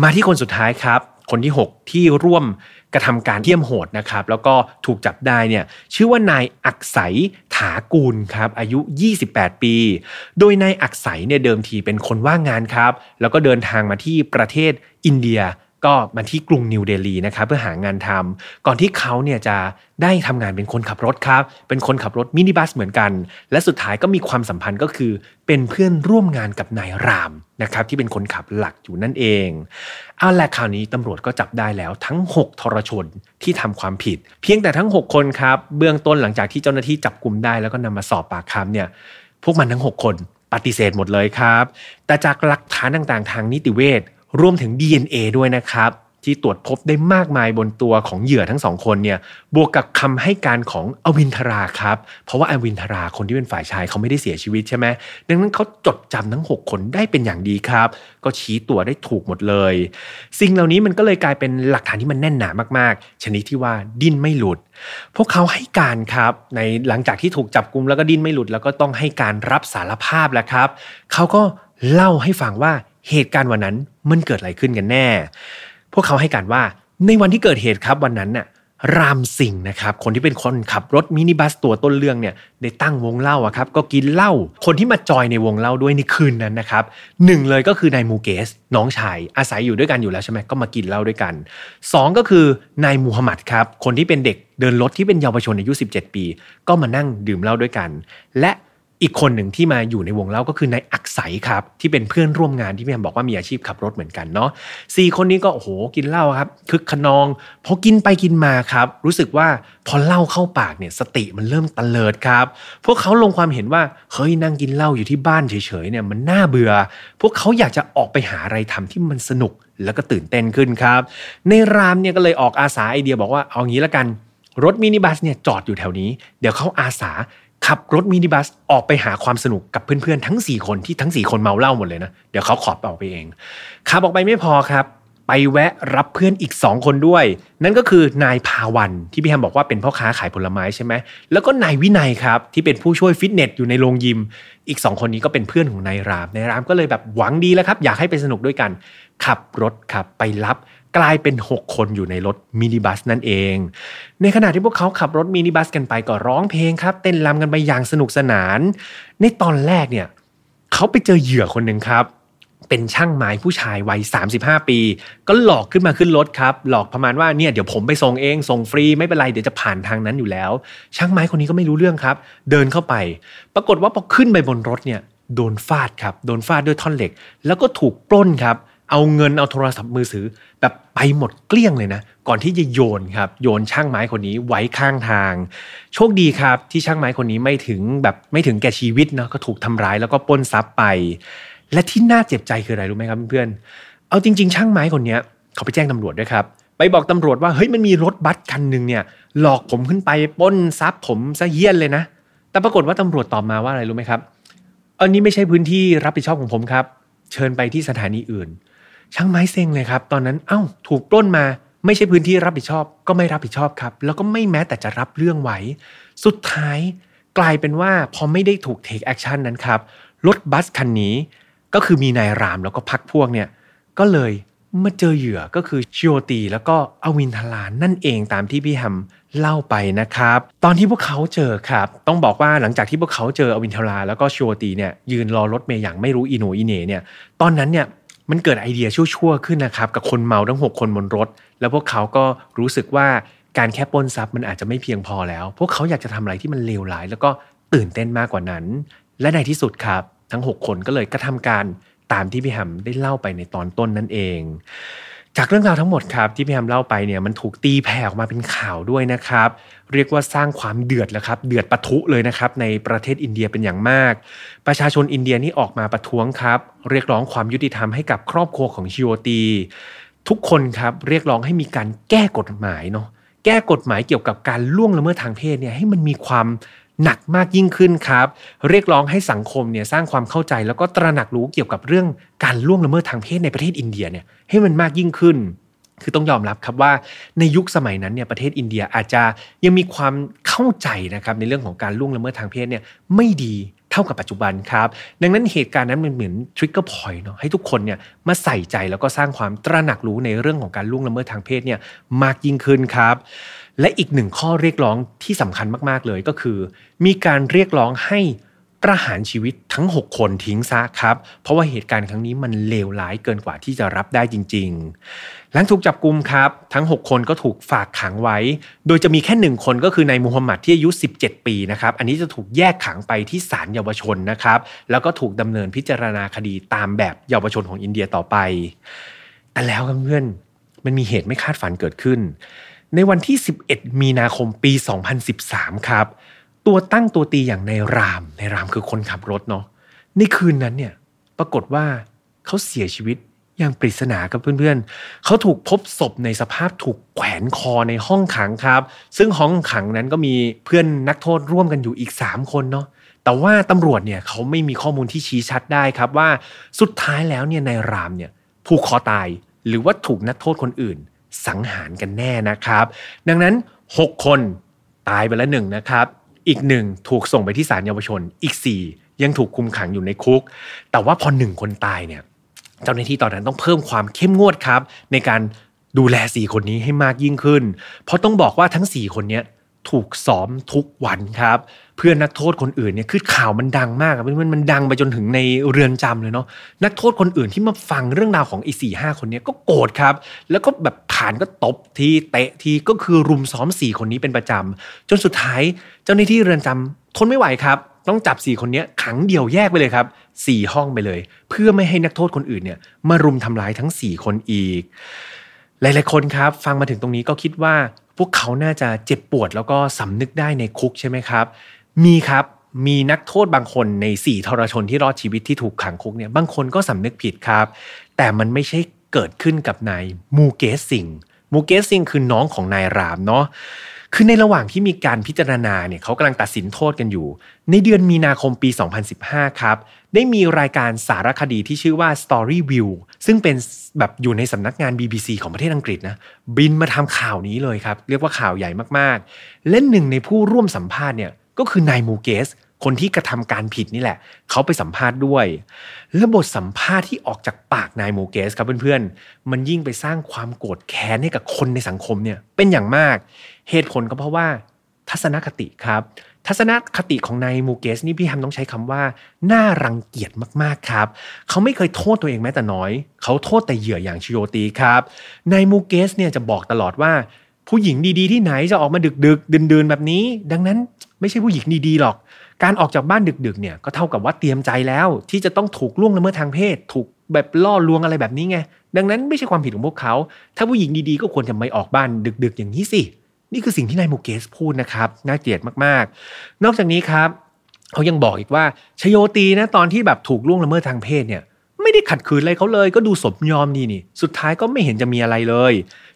Speaker 1: มาที่คนสุดท้ายครับ คนที่ 6 ที่ร่วมกระทำการเที่ยมโหดนะครับ แล้วก็ถูกจับได้เนี่ยชื่อว่านายอักษยถากูลครับอายุ 28 ปี โดยนายอักษยเนี่ยเดิมทีเป็นคนว่างงานครับ แล้วก็เดินทางมาที่ประเทศอินเดีย ก็มาที่กรุงนิวเดลีนะครับเพื่อหางานทำก่อนที่เขาเนี่ยจะได้ทำงานเป็นคนขับรถครับ เป็นคนขับรถมินิบัสเหมือนกัน และสุดท้ายก็มีความสัมพันธ์ก็คือ เป็นเพื่อนร่วมงานกับนายรามนะครับที่เป็นคนขับหลักอยู่นั่นเองเอาแหละคราวนี้ตำรวจก็จับได้แล้วทั้ง 6 ทรชนที่ทำความผิด เพียงแต่ทั้ง 6 คนครับเบื้องต้นหลังจากที่เจ้าหน้าที่จับกลุ่มได้แล้วก็นำมาสอบปากคำเนี่ยพวกมันทั้ง 6 คนปฏิเสธหมดเลยครับ แต่จากหลักฐานต่างๆ ทางนิติเวช รวมถึง DNA ด้วยนะครับ ที่ตรวจพบได้มากมายบนตัวของเหยื่อทั้งสองคนเนี่ยบวกกับคำให้การของอวินทราครับ เพราะว่าอวินทราคนที่เป็นฝ่ายชายเขาไม่ได้เสียชีวิตใช่ไหมดังนั้นเขาจดจำทั้ง 6 คนได้เป็นอย่างดีครับ ก็ชี้ตัวได้ถูกหมดเลย สิ่งเหล่านี้มันก็เลยกลายเป็นหลักฐานที่มันแน่นหนามากๆ ชนิดที่ว่าดิ้นไม่หลุดพวกเขาให้การครับในหลังจากที่ถูกจับกุมแล้วก็ดิ้นไม่หลุดแล้วก็ต้องให้การรับสารภาพแล้วครับเขาก็เล่าให้ฟังว่า เหตุการณ์วันนั้นมันเกิดอะไรขึ้นกันแน่ พวกเขาให้การว่าในวันที่เกิดเหตุครับวันนั้นน่ะรามสิงห์นะครับคนที่เป็นคนขับรถมินิบัสตัวต้นเรื่องเนี่ยได้ตั้งวงเล่าอะครับก็กินเหล้าคนที่มาจอยในวงเล่าด้วยในคืนนั้นนะครับหนึ่งเลยก็คือนายมูเกส น้องชายอาศัยอยู่ด้วยกันอยู่แล้วใช่ไหมก็มากินเหล้าด้วยกัน 2 ก็คือนายมูฮัมหมัดครับคนที่เป็นเด็กเดินรถที่เป็นเยาวชนอายุ 17 ปี ก็มานั่งดื่มเหล้าด้วยกัน และ อีกคนหนึ่งที่มาอยู่ในวงเล่าก็คือนายอักษยครับ ที่เป็นเพื่อนร่วมงานที่พี่แอมบอกว่ามีอาชีพขับรถเหมือนกันเนาะสี่คนนี้ก็โอ้โหกินเหล้าครับคึกขนองพอกินไปกินมาครับ รู้สึกว่าพอเหล้าเข้าปากเนี่ยสติมันเริ่มตะเลิดครับ พวกเขาลงความเห็นว่าเฮ้ยนั่งกินเหล้าอยู่ที่บ้านเฉยๆเนี่ยมันน่าเบื่อ พวกเขาอยากจะออกไปหาอะไรทำที่มันสนุกแล้วก็ตื่นเต้นขึ้นครับ ในรามเนี่ยก็เลยออกอาสาไอเดียบอกว่าเอางี้ละกันรถมินิบัสเนี่ยจอดอยู่แถวนี้ เดี๋ยวเขาอาสา ขับรถมินิบัสออกไปหาความสนุกกับเพื่อนๆทั้ง 4 คนที่ทั้ง 4 คนเมาเหล้าหมดเลยนะ เดี๋ยวเขาขอบออกไปเองขับออกไปไม่พอครับ ไปแวะรับเพื่อนอีก 2 คนด้วย นั่นก็คือนายพาวันที่พี่แฮมบอกว่าเป็นพ่อค้าขายผลไม้ใช่ไหมแล้วก็นายวินัยครับที่เป็นผู้ช่วยฟิตเนสอยู่ในโรงยิม อีก 2 คนนี้ก็เป็นเพื่อนของนายรามนายรามก็เลยแบบหวังดีแล้วครับ อยากให้ไปสนุกด้วยกัน ขับรถครับไปรับ กลายเป็น 6 คนอยู่ในรถมินิบัสนั่นเอง ในขณะที่พวกเขาขับรถมินิบัสกันไปก็ร้องเพลงครับ เต้นรำกันไปอย่างสนุกสนาน ในตอนแรกเนี่ยเขาไปเจอเหยื่อคนหนึ่งครับ เป็นช่างไม้ผู้ชายวัย 35 ปี ก็หลอกขึ้นมาขึ้นรถครับ หลอกประมาณว่าเนี่ยเดี๋ยวผมไปส่งเองส่งฟรีไม่เป็นไรเดี๋ยวจะผ่านทางนั้นอยู่แล้ว ช่างไม้คนนี้ก็ไม่รู้เรื่องครับ เดินเข้าไป ปรากฏว่าพอขึ้นไปบนรถเนี่ยโดนฟาดครับ โดนฟาดด้วยท่อนเหล็ก แล้วก็ถูกปล้นครับ เอาเงินเอาโทรศัพท์มือถือ แบบไปหมดเกลี้ยงเลยนะ ก่อนที่จะโยนครับ โยนช่างไม้คนนี้ไว้ข้างทาง โชคดีครับที่ช่างไม้คนนี้ไม่ถึงแบบไม่ถึงแก่ชีวิตเนาะก็ถูกทำร้ายแล้วก็ปล้นทรัพย์ไป และที่น่าเจ็บใจคืออะไรรู้ไหมครับเพื่อนเอาจริง ๆ ช่างไม้คนนี้เขาไปแจ้งตำรวจด้วยครับไปบอกตำรวจว่าเฮ้ยมันมีรถบัสคันหนึ่งเนี่ย หลอกผมขึ้นไปปล้นทรัพย์ผมซะเหี้ยนเลยนะ แต่ปรากฏว่าตำรวจตอบมาว่าอะไรรู้ไหมครับอันนี้ไม่ใช่พื้นที่รับผิดชอบของผมครับ เชิญไปที่สถานีอื่น ช่างไม้เซ็งเลยครับ ตอนนั้นเอ้าถูกปล้นมาไม่ใช่พื้นที่รับผิดชอบ ก็ไม่รับผิดชอบครับ แล้วก็ไม่แม้แต่จะรับเรื่องไว้สุดท้ายกลายเป็นว่าพอไม่ได้ถูก take action นั้นครับรถบัสคันนี้ก็คือมีนายรามแล้วก็พรรคพวกเนี่ยก็เลยมาเจอเหยื่อก็คือชโยตีแล้วก็อวินทลานนั่นเองตามที่พี่แฮมเล่าไปนะครับ ตอนที่พวกเขาเจอครับ ต้องบอกว่าหลังจากที่พวกเขาเจออวินทลาแล้วก็ชิโอตีเนี่ยยืนรอรถเมย์อย่างไม่รู้อีโนอีเนเนี่ยตอนนั้นเนี่ย มันเกิดไอเดียชั่วๆขึ้นนะครับ กับคนเมาทั้ง 6 คนบนรถ แล้วพวกเขาก็รู้สึกว่าการแค่ปล้นทรัพย์มันอาจจะไม่เพียงพอแล้ว พวกเขาอยากจะทำอะไรที่มันเลวร้าย แล้วก็ตื่นเต้นมากกว่านั้น และในที่สุดครับ ทั้ง 6 คนก็เลยกระทำการตามที่พี่หำได้เล่าไปในตอนต้นนั่นเอง จากเรื่องราวทั้งหมดครับที่พี่แฮมเล่าไปเนี่ยมันถูกตีแผ่ออกมาเป็นข่าวด้วยนะครับ เรียกว่าสร้างความเดือดแล้วครับ เดือดปะทุเลยนะครับในประเทศอินเดียเป็นอย่างมาก ประชาชนอินเดียนี่ออกมาประท้วงครับ เรียกร้องความยุติธรรมให้กับครอบครัวของชิโอตีทุกคนครับเรียกร้องให้มีการแก้กฎหมายเนาะแก้กฎหมายเกี่ยวกับการล่วงละเมิดทางเพศเนี่ยให้มันมีความ หนักมากยิ่งขึ้นครับ เรียกร้องให้สังคมเนี่ยสร้างความเข้าใจแล้วก็ตระหนักรู้เกี่ยวกับเรื่องการล่วงละเมิดทางเพศในประเทศอินเดียเนี่ยให้มันมากยิ่งขึ้น คือต้องยอมรับครับว่าในยุคสมัยนั้นเนี่ยประเทศอินเดียอาจจะยังมีความเข้าใจนะครับในเรื่องของการล่วงละเมิดทางเพศเนี่ยไม่ดีเท่ากับปัจจุบันครับ ดังนั้นเหตุการณ์นั้นมันเหมือน trigger point เนาะให้ทุกคนเนี่ยมาใส่ใจแล้วก็สร้างความตระหนักรู้ในเรื่องของการล่วงละเมิดทางเพศเนี่ยมากยิ่งขึ้นครับ และอีกหนึ่งข้อเรียกร้องที่สำคัญมากๆเลยก็คือ มีการเรียกร้องให้ประหารชีวิตทั้ง 6 คนทิ้งซะครับ เพราะว่าเหตุการณ์ครั้งนี้มันเลวร้ายเกินกว่าที่จะรับได้จริง ๆ หลังถูกจับกลุมครับ ทั้ง 6 คนก็ถูกฝากขังไว้ โดยจะมีแค่หนึ่งคนก็คือนายมูฮัมหมัดที่อายุ 17 ปีนะครับ อันนี้จะถูกแยกขังไปที่ศาลเยาวชนนะครับ แล้วก็ถูกดำเนินพิจารณาคดีตามแบบเยาวชนของอินเดียต่อไป แต่แล้วเพื่อนมันมีเหตุไม่คาดฝันเกิดขึ้น ในวันที่ 11 มีนาคมปี 2013 ครับ ตัวตั้งตัวตีอย่างในราม ในรามคือคนขับรถเนาะในคืนนั้นเนี่ยปรากฏว่าเขาเสียชีวิตอย่างปริศนากับเพื่อนๆ เขาถูกพบศพในสภาพถูกแขวนคอในห้องขังครับ ซึ่งห้องขังนั้นก็มีเพื่อนนักโทษร่วมกันอยู่อีก 3 คนเนาะ แต่ว่าตำรวจเนี่ยเขาไม่มีข้อมูลที่ชี้ชัดได้ครับว่าสุดท้ายแล้วเนี่ยในรามเนี่ยผูกคอตายหรือว่าถูกนักโทษคนอื่น สังหารกันแน่นะครับ ดังนั้น 6 คนตายไปแล้วหนึ่งนะครับ อีกหนึ่งถูกส่งไปที่ศาลเยาวชน อีก 4 ยังถูกคุมขังอยู่ในคุก แต่ว่าพอหนึ่งคนตายเนี่ยเจ้าหน้าที่ตอนนั้นต้องเพิ่มความเข้มงวดครับ ในการดูแล 4 คนนี้ให้มากยิ่งขึ้น เพราะต้องบอกว่าทั้ง 4 คนนี้ถูกซ้อมทุกวันครับ เพื่อนนักโทษคนอื่นเนี่ยคือข่าวมันดังมากเพื่อนมันดังไปจนถึงในเรือนจำเลยเนาะนักโทษคนอื่นที่มาฟังเรื่องราวของไอ้สี่ห้าคนนี้ก็โกรธครับ แล้วก็แบบ ฐานก็ตบทีเตะทีก็คือรุมซ้อมสี่คนนี้เป็นประจำจนสุดท้ายเจ้าหน้าที่เรือนจำทนไม่ไหวครับ ต้องจับสี่คนนี้ขังเดี่ยวแยกไปเลยครับสี่ห้องไปเลย เพื่อไม่ให้นักโทษคนอื่นเนี่ยมารุมทำร้ายทั้งสี่คนอีก หลายๆคนครับ ฟังมาถึงตรงนี้ก็คิดว่า พวกเขาน่าจะเจ็บปวดแล้วก็สำนึกได้ในคุกใช่ไหมครับ มีครับมีนักโทษบางคนในสี่ทรชนที่รอดชีวิตที่ถูกขังคุกเนี่ยบางคนก็สำนึกผิดครับ แต่มันไม่ใช่ เกิดขึ้นกับนายมูเกสซิงมูเกสซิงคือน้องของนายรามเนาะคือในระหว่างที่มีการพิจารณาเนี่ยเขากำลังตัดสินโทษกันอยู่ ในเดือนมีนาคมปี 2015 ครับ ได้มีรายการสารคดีที่ชื่อว่า Storyville ซึ่งเป็นแบบอยู่ในสำนักงาน BBC ของประเทศอังกฤษนะบินมาทำข่าวนี้เลยครับ เรียกว่าข่าวใหญ่มากๆ และหนึ่งในผู้ร่วมสัมภาษณ์เนี่ยก็คือนายมูเกส คนที่กระทำการผิดนี่แหละ เขาไปสัมภาษณ์ด้วย และบทสัมภาษณ์ที่ออกจากปากนายมูเกสครับเพื่อนๆ มันยิ่งไปสร้างความโกรธแค้นให้กับคนในสังคมเนี่ยเป็นอย่างมาก เหตุผลก็เพราะว่าทัศนคติครับ ทัศนคติของนายมูเกสนี่พี่แฮมต้องใช้คำว่า น่ารังเกียจมากๆครับ เขาไม่เคยโทษตัวเองแม้แต่น้อย เขาโทษแต่เหยื่ออย่างชิโยตีครับ นายมูเกสเนี่ยจะบอกตลอดว่า ผู้หญิงดีๆที่ไหนจะออกมาดึกๆดินๆแบบนี้ ดังนั้นไม่ใช่ผู้หญิงดีๆหรอก การออกจากบ้านดึกๆเนี่ยก็เท่ากับว่าเตรียมใจแล้ว ที่จะต้องถูกล่วงละเมิดทางเพศ ถูกแบบล่อลวงอะไรแบบนี้ไงดังนั้นไม่ใช่ความผิดของพวกเขา ถ้าผู้หญิงดีๆก็ควรจะไม่ออกบ้านดึกๆ อย่างนี้สินี่คือสิ่งที่นายมูเกสพูดนะครับน่าเกลียดมากๆ นอกจากนี้ครับเขายังบอกอีกว่าชโยตีนะตอนที่แบบถูกล่วงละเมิดทางเพศเนี่ยไม่ได้ขัดขืนอะไรเขาเลย ก็ดูสมยอมดีนี่ สุดท้ายก็ไม่เห็นจะมีอะไรเลย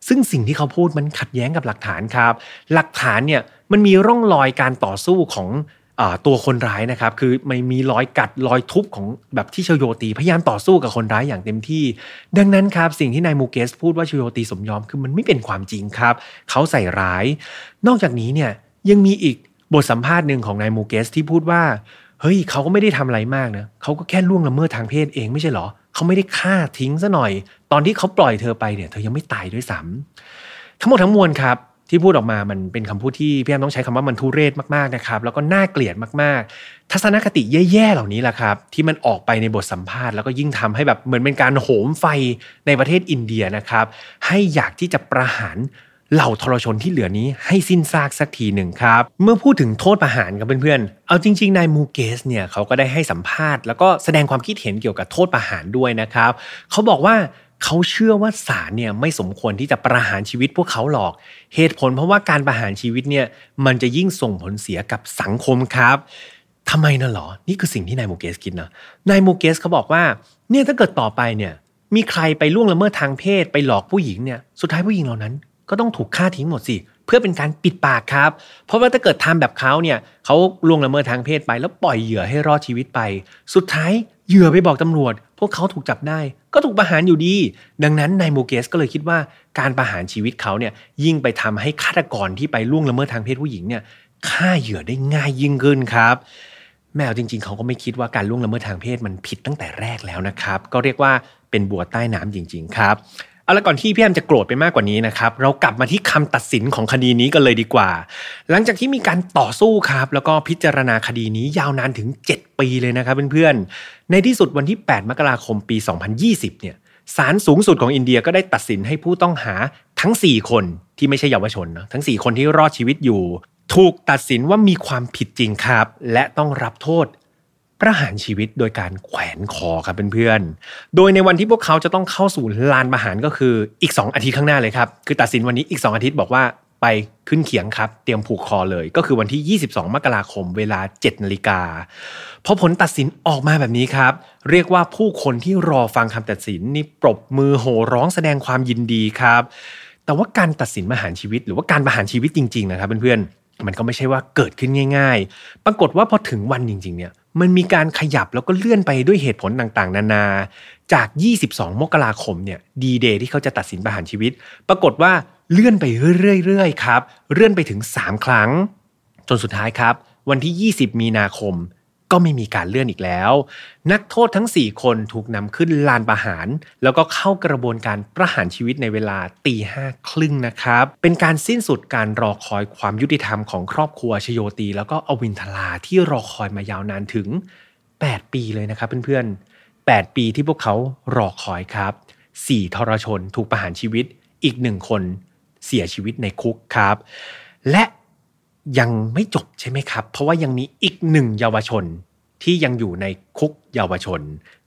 Speaker 1: ซึ่งสิ่งที่เขาพูดมันขัดแย้งกับหลักฐานครับ หลักฐานเนี่ยมันมีร่องรอยการต่อสู้ของ ตัวคนร้ายนะครับ คือไมันมีรอยกัดรอยทุบของแบบที่ชโยตี พยายามต่อสู้กับคนร้ายอย่างเต็มที่ ดังนั้นครับสิ่งที่นายมูเกสพูดว่าชโยตีสมยอมคือมันไม่เป็นความจริงครับ เขาใส่ร้าย นอกจากนี้เนี่ยยังมีอีกบทสัมภาษณ์หนึ่งของนายมูเกสที่พูดว่าเฮ้ยเขาก็ไม่ได้ทำอะไรมากนะเขาก็แค่ล่วงละเมิดทางเพศเองไม่ใช่หรอเขาไม่ได้ฆ่าทิ้งซะหน่อย ตอนที่เขาปล่อยเธอไปเนี่ย เธอยังไม่ตายด้วยซ้ำทั้งหมดทั้งมวลครับ ที่พูดออกมามันเป็นคำพูดที่พี่แอมต้องใช้คำว่ามันทุเรศมากๆนะครับ แล้วก็น่าเกลียดมากๆ ทัศนคติแย่ๆเหล่านี้แหละครับ ที่มันออกไปในบทสัมภาษณ์แล้วก็ยิ่งทำให้แบบเหมือนเป็นการโหมไฟในประเทศอินเดียนะครับ ให้อยากที่จะประหารเหล่าทรชนที่เหลือนี้ให้สิ้นซากสักทีหนึ่งครับ เมื่อพูดถึงโทษประหารกับเพื่อนๆ เอาจริงๆ นายมูเกสเนี่ยเขาก็ได้ให้สัมภาษณ์ แล้วก็แสดงความคิดเห็นเกี่ยวกับโทษประหารด้วยนะครับ เขาบอกว่า เขาเชื่อว่าศาลเนี่ยไม่สมควรที่จะประหารชีวิตพวกเขาหรอก เหตุผลเพราะว่าการประหารชีวิตเนี่ยมันจะยิ่งส่งผลเสียกับสังคมครับทำไมน่ะหรอ นี่คือสิ่งที่นายมูเกสคิดนะ นายมูเกสเขาบอกว่าเนี่ยถ้าเกิดต่อไปเนี่ยมีใครไปล่วงละเมิดทางเพศไปหลอกผู้หญิงเนี่ยสุดท้ายผู้หญิงเหล่านั้น ก็ต้องถูกฆ่าทิ้งหมดสิเพื่อเป็นการปิดปากครับ เพราะว่าถ้าเกิดทำแบบเขาเนี่ยเขาล่วงละเมิดทางเพศไป แล้วปล่อยเหยื่อให้รอดชีวิตไป สุดท้ายเหยื่อไปบอกตำรวจ พวกเขาถูกจับได้ ก็ถูกประหารอยู่ดี ดังนั้นนายโมเกสก็เลยคิดว่าการประหารชีวิตเขาเนี่ยยิ่งไปทำให้ฆาตกรที่ไปล่วงละเมิดทางเพศผู้หญิงเนี่ยฆ่าเหยื่อได้ง่ายยิ่งขึ้นครับ แมวจริง ๆ เขาก็ไม่คิดว่าการล่วงละเมิดทางเพศมันผิดตั้งแต่แรกแล้วนะครับ ก็เรียกว่าเป็นบัวใต้น้ำจริง ๆ ครับ เอาละก่อนที่พี่แอมจะโกรธไปมากกว่านี้นะครับเรากลับมาที่คำตัดสินของคดีนี้กันเลยดีกว่า หลังจากที่มีการต่อสู้ครับ แล้วก็พิจารณาคดีนี้ยาวนานถึง 7 ปีเลยนะครับเพื่อนๆในที่สุดวันที่ 8 มกราคมปี 2020 เนี่ยศาลสูงสุดของอินเดียก็ได้ตัดสินให้ผู้ต้องหาทั้ง 4 คนที่ไม่ใช่เยาวชนนะทั้ง 4 คนที่รอดชีวิตอยู่ ถูกตัดสินว่ามีความผิดจริงครับ และต้องรับโทษ ประหารชีวิตโดยการแขวนคอครับเพื่อนๆ โดยในวันที่พวกเขาจะต้องเข้าสู่ลานประหารก็คืออีก 2 อาทิตย์ข้างหน้าเลยครับ คือตัดสินวันนี้อีก 2 อาทิตย์บอกว่าไปขึ้นเขียงครับ เตรียมผูกคอเลย ก็คือวันที่ 22 มกราคมเวลา 7 นาฬิกาพอผลตัดสินออกมาแบบนี้ครับ เรียกว่าผู้คนที่รอฟังคำตัดสินนี่ปรบมือโห่ร้องแสดงความยินดีครับ แต่ว่าการตัดสินประหารชีวิต หรือว่าการประหารชีวิตจริง ๆ นะครับเพื่อนๆมันก็ไม่ใช่ว่าเกิดขึ้นง่าย ๆ ปรากฏว่าพอถึงวันจริง ๆ เนี่ย มันมีการขยับแล้วก็เลื่อนไปด้วยเหตุผลต่างๆ นานา จาก 22 มกราคมเนี่ยดีเดย์ที่เขาจะตัดสินประหารชีวิต ปรากฏว่าเลื่อนไปเรื่อยๆครับ เลื่อนไปถึง 3 ครั้ง จนสุดท้ายครับ วันที่ 20 มีนาคม ก็ไม่มีการเลื่อนอีกแล้ว นักโทษทั้ง 4 คนถูกนำขึ้นลานประหาร แล้วก็เข้ากระบวนการประหารชีวิตในเวลาตีห้าครึ่งนะครับ เป็นการสิ้นสุดการรอคอยความยุติธรรมของครอบครัวชโยตี แล้วก็อวินทลาที่รอคอยมายาวนานถึง 8 ปีเลยนะครับเพื่อนๆ 8 ปีที่พวกเขารอคอยครับ 4 ทรชนถูกประหารชีวิตอีกหนึ่งคนเสียชีวิตในคุกครับ และ ยังไม่จบใช่ไหมครับ เพราะว่ายังมีอีกหนึ่งเยาวชนที่ยังอยู่ในคุกเยาวชน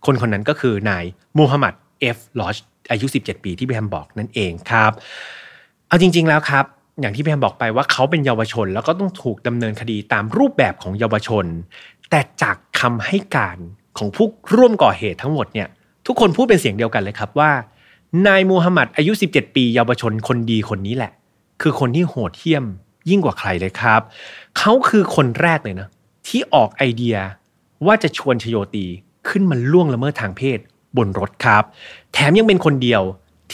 Speaker 1: คนคนนั้นก็คือนายมูฮัมหมัดเอฟลอชอายุ 17 ปีที่พี่แฮมบอกนั่นเองครับ เอาจริง ๆแล้วครับ อย่างที่พี่แฮมบอกไปว่าเขาเป็นเยาวชน แล้วก็ต้องถูกดำเนินคดีตามรูปแบบของเยาวชน แต่จากคำให้การของผู้ร่วมก่อเหตุทั้งหมดเนี่ยทุกคนพูดเป็นเสียงเดียวกันเลยครับว่า นายมูฮัมหมัดอายุ 17 ปีเยาวชนคนดีคนนี้แหละ คือคนที่โหดเหี้ยม ยิ่งกว่าใครเลยครับ เขาคือคนแรกเลยนะ ที่ออกไอเดียว่าจะชวนชโยตีขึ้นมาล่วงละเมิดทางเพศบนรถครับ แถมยังเป็นคนเดียว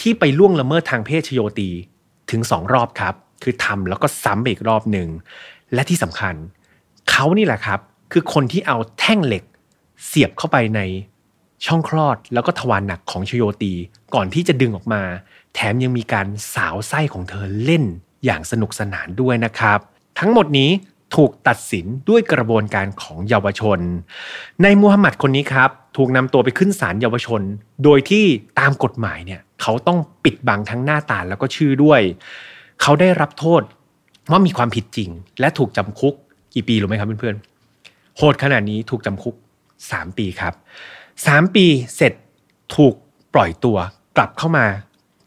Speaker 1: ที่ไปล่วงละเมิดทางเพศชโยตีถึงสองรอบครับ คือทำแล้วก็ซ้ำอีกรอบหนึ่ง และที่สำคัญ เขานี่แหละครับ คือคนที่เอาแท่งเหล็ก เสียบเข้าไปในช่องคลอดแล้วก็ทวารหนักของชโยตี ก่อนที่จะดึงออกมา แถมยังมีการสาวไส้ของเธอเล่น อย่างสนุกสนานด้วยนะครับ ทั้งหมดนี้ถูกตัดสินด้วยกระบวนการของเยาวชน ในมูฮัมหมัดคนนี้ครับถูกนำตัวไปขึ้นศาลเยาวชน โดยที่ตามกฎหมายเนี่ยเขาต้องปิดบังทั้งหน้าตาแล้วก็ชื่อด้วย เขาได้รับโทษว่ามีความผิดจริง และถูกจำคุกกี่ปีรู้ไหมครับเพื่อนๆโหดขนาดนี้ถูกจำคุก 3 ปีครับ 3 ปีเสร็จถูกปล่อยตัวกลับเข้ามา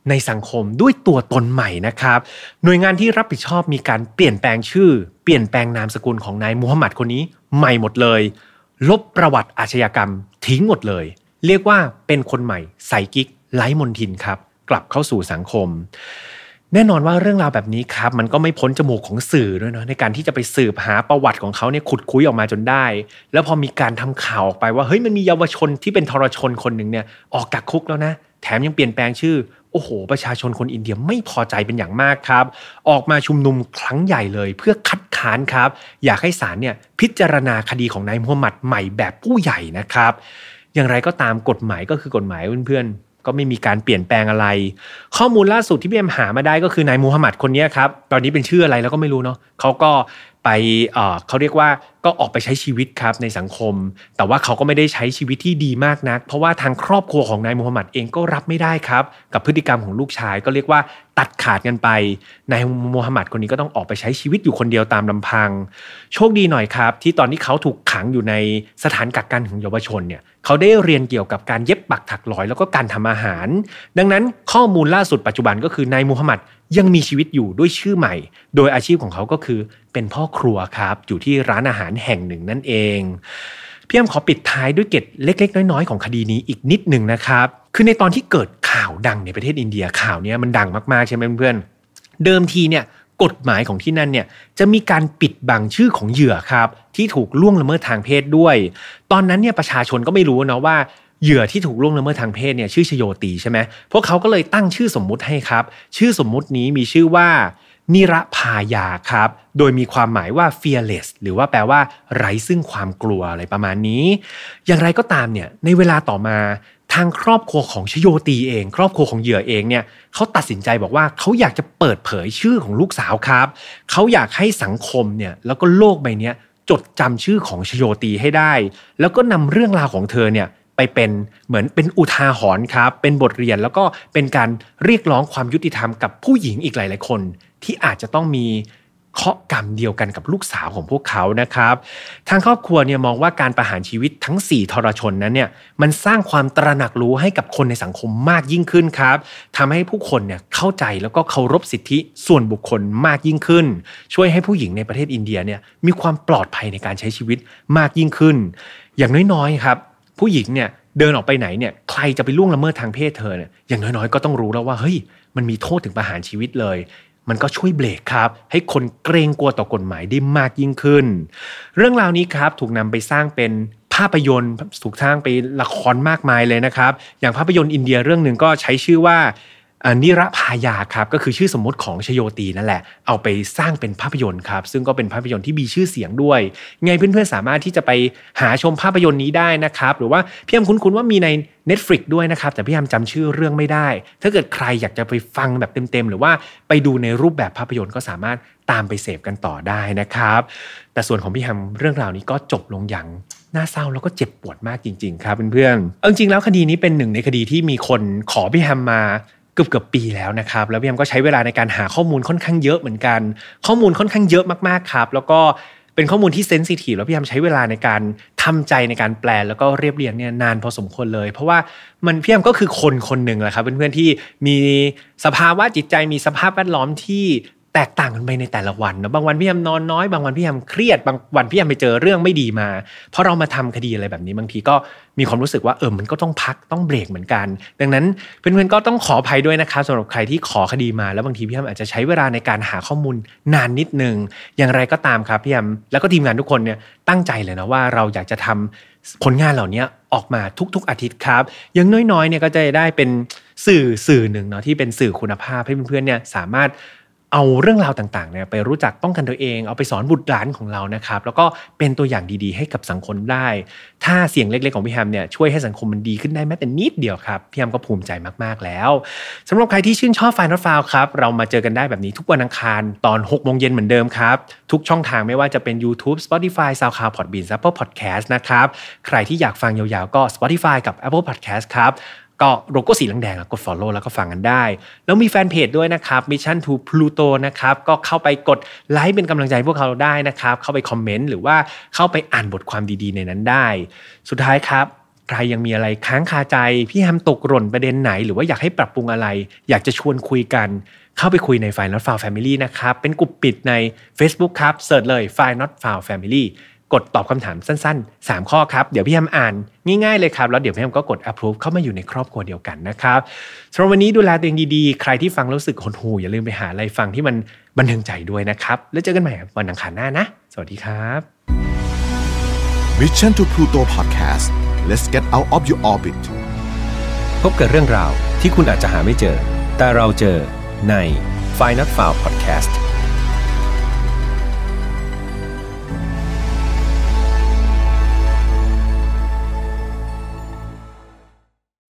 Speaker 1: ในสังคมด้วยตัวตนใหม่นะครับ หน่วยงานที่รับผิดชอบมีการเปลี่ยนแปลงชื่อ เปลี่ยนแปลงนามสกุลของนายมูฮัมหมัดคนนี้ใหม่หมดเลย ลบประวัติอาชญากรรมทิ้งหมดเลย เรียกว่าเป็นคนใหม่ใส่กิ๊กไร้มนทินครับ กลับเข้าสู่สังคม แน่นอนว่าเรื่องราวแบบนี้ครับ มันก็ไม่พ้นจมูกของสื่อด้วยเนาะในการที่จะไปสืบหาประวัติของเขาเนี่ยขุดคุยออกมาจนได้ แล้วพอมีการทำข่าวออกไปว่าเฮ้ยมันมีเยาวชนที่เป็นทรชนคนหนึ่งเนี่ยออกกักคุกแล้วนะแถมยังเปลี่ยนแปลงชื่อ โอ้โห ประชาชนคนอินเดียไม่พอใจเป็นอย่างมากครับ ออกมาชุมนุมครั้งใหญ่เลย เพื่อคัดค้านครับ อยากให้ศาลเนี่ยพิจารณาคดีของนายมูฮัมหมัดใหม่แบบผู้ใหญ่นะครับ อย่างไรก็ตามกฎหมายก็คือกฎหมายเพื่อนๆก็ไม่มีการเปลี่ยนแปลงอะไร ข้อมูลล่าสุดที่พี่เอ็มหามาได้ก็คือนายมูฮัมหมัดคนนี้ครับ ตอนนี้เป็นชื่ออะไรแล้วก็ไม่รู้เนาะเขาก็ ไปเขาเรียกว่าก็ออกไปใช้ชีวิตครับในสังคม แต่ว่าเขาก็ไม่ได้ใช้ชีวิตที่ดีมากนัก เพราะว่าทางครอบครัวของนายมูฮัมหมัดเองก็รับไม่ได้ครับ กับพฤติกรรมของลูกชายก็เรียกว่าตัดขาดกันไปนายมูฮัมหมัดคนนี้ก็ต้องออกไปใช้ชีวิตอยู่คนเดียวตามลำพัง โชคดีหน่อยครับ ที่ตอนที่เขาถูกขังอยู่ในสถานกักกันของเยาวชนเนี่ยเขาได้เรียนเกี่ยวกับการเย็บปักถักร้อยแล้วก็การทำอาหาร ดังนั้นข้อมูลล่าสุดปัจจุบันก็คือนายมูฮัมหมัด ยังมีชีวิตอยู่ด้วยชื่อใหม่ โดยอาชีพของเขาก็คือเป็นพ่อครัวครับ อยู่ที่ร้านอาหารแห่งหนึ่งนั่นเองพี่แอมขอปิดท้ายด้วยเกร็ดเล็ก ๆ น้อยๆของคดีนี้อีกนิดหนึ่งนะครับ คือในตอนที่เกิดข่าวดังในประเทศอินเดียข่าวนี้มันดังมากๆใช่ไหมเพื่อนเดิมทีเนี่ยกฎหมายของที่นั่นเนี่ยจะมีการปิดบังชื่อของเหยื่อครับที่ถูกล่วงละเมิดทางเพศด้วย ตอนนั้นเนี่ยประชาชนก็ไม่รู้นะว่า เหยื่อที่ถูกล่วงละเมิดทางเพศเนี่ยชื่อชโยตีใช่ไหมพวกเขาก็เลยตั้งชื่อสมมุติให้ครับ ชื่อสมมุตินี้มีชื่อว่านิรพายาครับ โดยมีความหมายว่า fearless หรือว่าแปลว่า ไร้ซึ่งความกลัวอะไรประมาณนี้ อย่างไรก็ตามเนี่ย ในเวลาต่อมาทางครอบครัวของชโยตีเอง ครอบครัวของเหยื่อเองเนี่ยเขาตัดสินใจบอกว่าเขาอยากจะเปิดเผยชื่อของลูกสาวครับ เขาอยากให้สังคมเนี่ยแล้วก็โลกใบนี้จดจำชื่อของชโยตีให้ได้ แล้วก็นำเรื่องราวของเธอเนี่ย ไปเป็นเหมือนเป็นอุทาหรณ์ครับ เป็นบทเรียนแล้วก็เป็นการเรียกร้องความยุติธรรมกับผู้หญิงอีกหลาย ๆ คน ที่อาจจะต้องมีเคาะกรรมเดียวกันกับลูกสาวของพวกเขานะครับ ทางครอบครัวเนี่ยมองว่าการประหารชีวิตทั้ง 4 ทรชนนั้นเนี่ยมันสร้างความตระหนักรู้ให้กับคนในสังคมมากยิ่งขึ้นครับทำให้ผู้คนเนี่ยเข้าใจแล้วก็เคารพสิทธิส่วนบุคคลมากยิ่งขึ้น ช่วยให้ผู้หญิงในประเทศอินเดียเนี่ยมีความปลอดภัยในการใช้ชีวิตมากยิ่งขึ้น อย่างน้อยๆครับ ผู้หญิงเนี่ยเดินออกไปไหนเนี่ยใครจะไปล่วงละเมิดทางเพศเธอเนี่ยอย่างน้อยๆ ก็ต้องรู้แล้วว่าเฮ้ยมันมีโทษถึงประหารชีวิตเลย มันก็ช่วยเบรกครับ ให้คนเกรงกลัวต่อกฎหมายได้มากยิ่งขึ้น เรื่องราวนี้ครับถูกนำไปสร้างเป็นภาพยนตร์ถูกสร้างไปละครมากมายเลยนะครับ อย่างภาพยนตร์อินเดียเรื่องหนึ่งก็ใช้ชื่อว่า นิรพายาครับก็คือชื่อสมมติของชโยตีนั่นแหละ เอาไปสร้างเป็นภาพยนตร์ครับซึ่งก็เป็นภาพยนตร์ที่มีชื่อเสียงด้วย ไงเพื่อนๆสามารถที่จะไปหาชมภาพยนตร์นี้ได้นะครับหรือว่าพี่ยมคุ้นๆว่ามีใน Netflix ด้วยนะครับแต่พี่ยมจำชื่อเรื่องไม่ได้ ถ้าเกิดใครอยากจะไปฟังแบบเต็มๆ หรือว่าไปดูในรูปแบบภาพยนตร์ก็สามารถตามไปเสพกันต่อได้นะครับ แต่ส่วนของพี่แฮมเรื่องราวนี้ก็จบลงอย่างน่าเศร้าแล้วก็เจ็บปวดมากจริง ๆ ครับเพื่อนๆจริงๆแล้วคดีนี้เป็นหนึ่งในคดีที่มีคนขอพี่แฮมมา เกือบเกือบปีแล้วนะครับ แล้วพี่แอมก็ใช้เวลาในการหาข้อมูลค่อนข้างเยอะเหมือนกัน ข้อมูลค่อนข้างเยอะมากๆครับ แล้วก็เป็นข้อมูลที่เซนซิทีฟแล้วพี่แอมใช้เวลาในการทำใจในการแปลแล้วก็เรียบเรียงเนี่ยนานพอสมควรเลย เพราะว่ามันพี่แอมก็คือคนคนหนึ่งแหละครับเพื่อนๆที่มีสภาวะจิตใจมีสภาพแวดล้อมที่ แตกต่างกันไปในแต่ละวันนะบางวันพี่แอมนอนน้อยบางวันพี่แอมเครียดบางวันพี่แอมไปเจอเรื่องไม่ดีมาเพอเรามาทำคดีอะไรแบบนี้บางทีก็มีความรู้สึกว่าเออมันก็ต้องพักต้องเบรกเหมือนกัน ดังนั้นเพื่อนๆก็ต้องขออภัยด้วยนะครับสำหรับใครที่ขอคดีมาแล้วบางทีพี่แอมอาจจะใช้เวลาในการหาข้อมูลนานนิดนึงอย่างไรก็ตามครับพี่แอมแล้วก็ทีมงานทุกคนเนี่ยตั้งใจเลยนะว่าเราอยากจะทำผลงานเหล่านี้ออกมาทุกๆอาทิตย์ครับย่างน้อยๆเนี่ยก็จะได้เป็นสื่อสื่อหนึ่งเนาะที่เป็นสื่อคุณภาพให้เพื่อนๆเนี่ยสามารถ เอาเรื่องราวต่างๆเนี่ยไปรู้จักป้องกันตัวเอง เอาไปสอนบุตรหลานของเรานะครับ แล้วก็เป็นตัวอย่างดีๆ ให้กับสังคมได้ ถ้าเสียงเล็กๆของพี่แฮมเนี่ยช่วยให้สังคมมันดีขึ้นได้แม้แต่นิดเดียวครับ พี่แฮมก็ภูมิใจมากๆแล้วสำหรับใครที่ชื่นชอบไฟนอตฟาวครับ เรามาเจอกันได้แบบนี้ทุกวันอังคารตอน6โมงเย็นเหมือนเดิมครับ ทุกช่องทางไม่ว่าจะเป็น YouTube Spotify SoundCloud Podbean Apple Podcast นะครับใครที่อยากฟังยาวๆก็ Spotify กับ Apple Podcast ครับ ก็โลโก้สีแดงๆกด Follow แล้วก็ฟังกันได้ แล้วมีแฟนเพจด้วยนะครับ Mission to Pluto นะครับก็เข้าไปกดไลค์เป็นกำลังใจพวกเราได้นะครับ เข้าไปคอมเมนต์หรือว่าเข้าไปอ่านบทความดีๆในนั้นได้ สุดท้ายครับใครยังมีอะไรค้างคาใจ พี่แฮมตกหล่นประเด็นไหน หรือว่าอยากให้ปรับปรุงอะไร อยากจะชวนคุยกัน เข้าไปคุยใน f i Not Found Family นะครับ เป็นกลุ่มปิดใน Facebook ครับเสิร์ชเลย f i Not Found Family กดตอบคำถามสั้น ๆ 3 ข้อครับ เดี๋ยวพี่แฮมอ่านง่ายๆเลยครับ แล้วเดี๋ยวพี่แฮมก็กด approve เข้ามาอยู่ในครอบครัวเดียวกันนะครับสำหรับวันนี้ดูแลตัวเองดีๆ ใครที่ฟังรู้สึกหดหู่อย่าลืมไปหาอะไรฟังที่มันบันเทิงใจด้วยนะครับ แล้วเจอกันใหม่วันอังคารหน้านะ สวัสดีครับ
Speaker 2: Mission to Pluto Podcast let's get out of your orbit
Speaker 3: พบกับเรื่องราวที่คุณอาจจะหาไม่เจอ แต่เราเจอใน f i n a l f i l e Podcast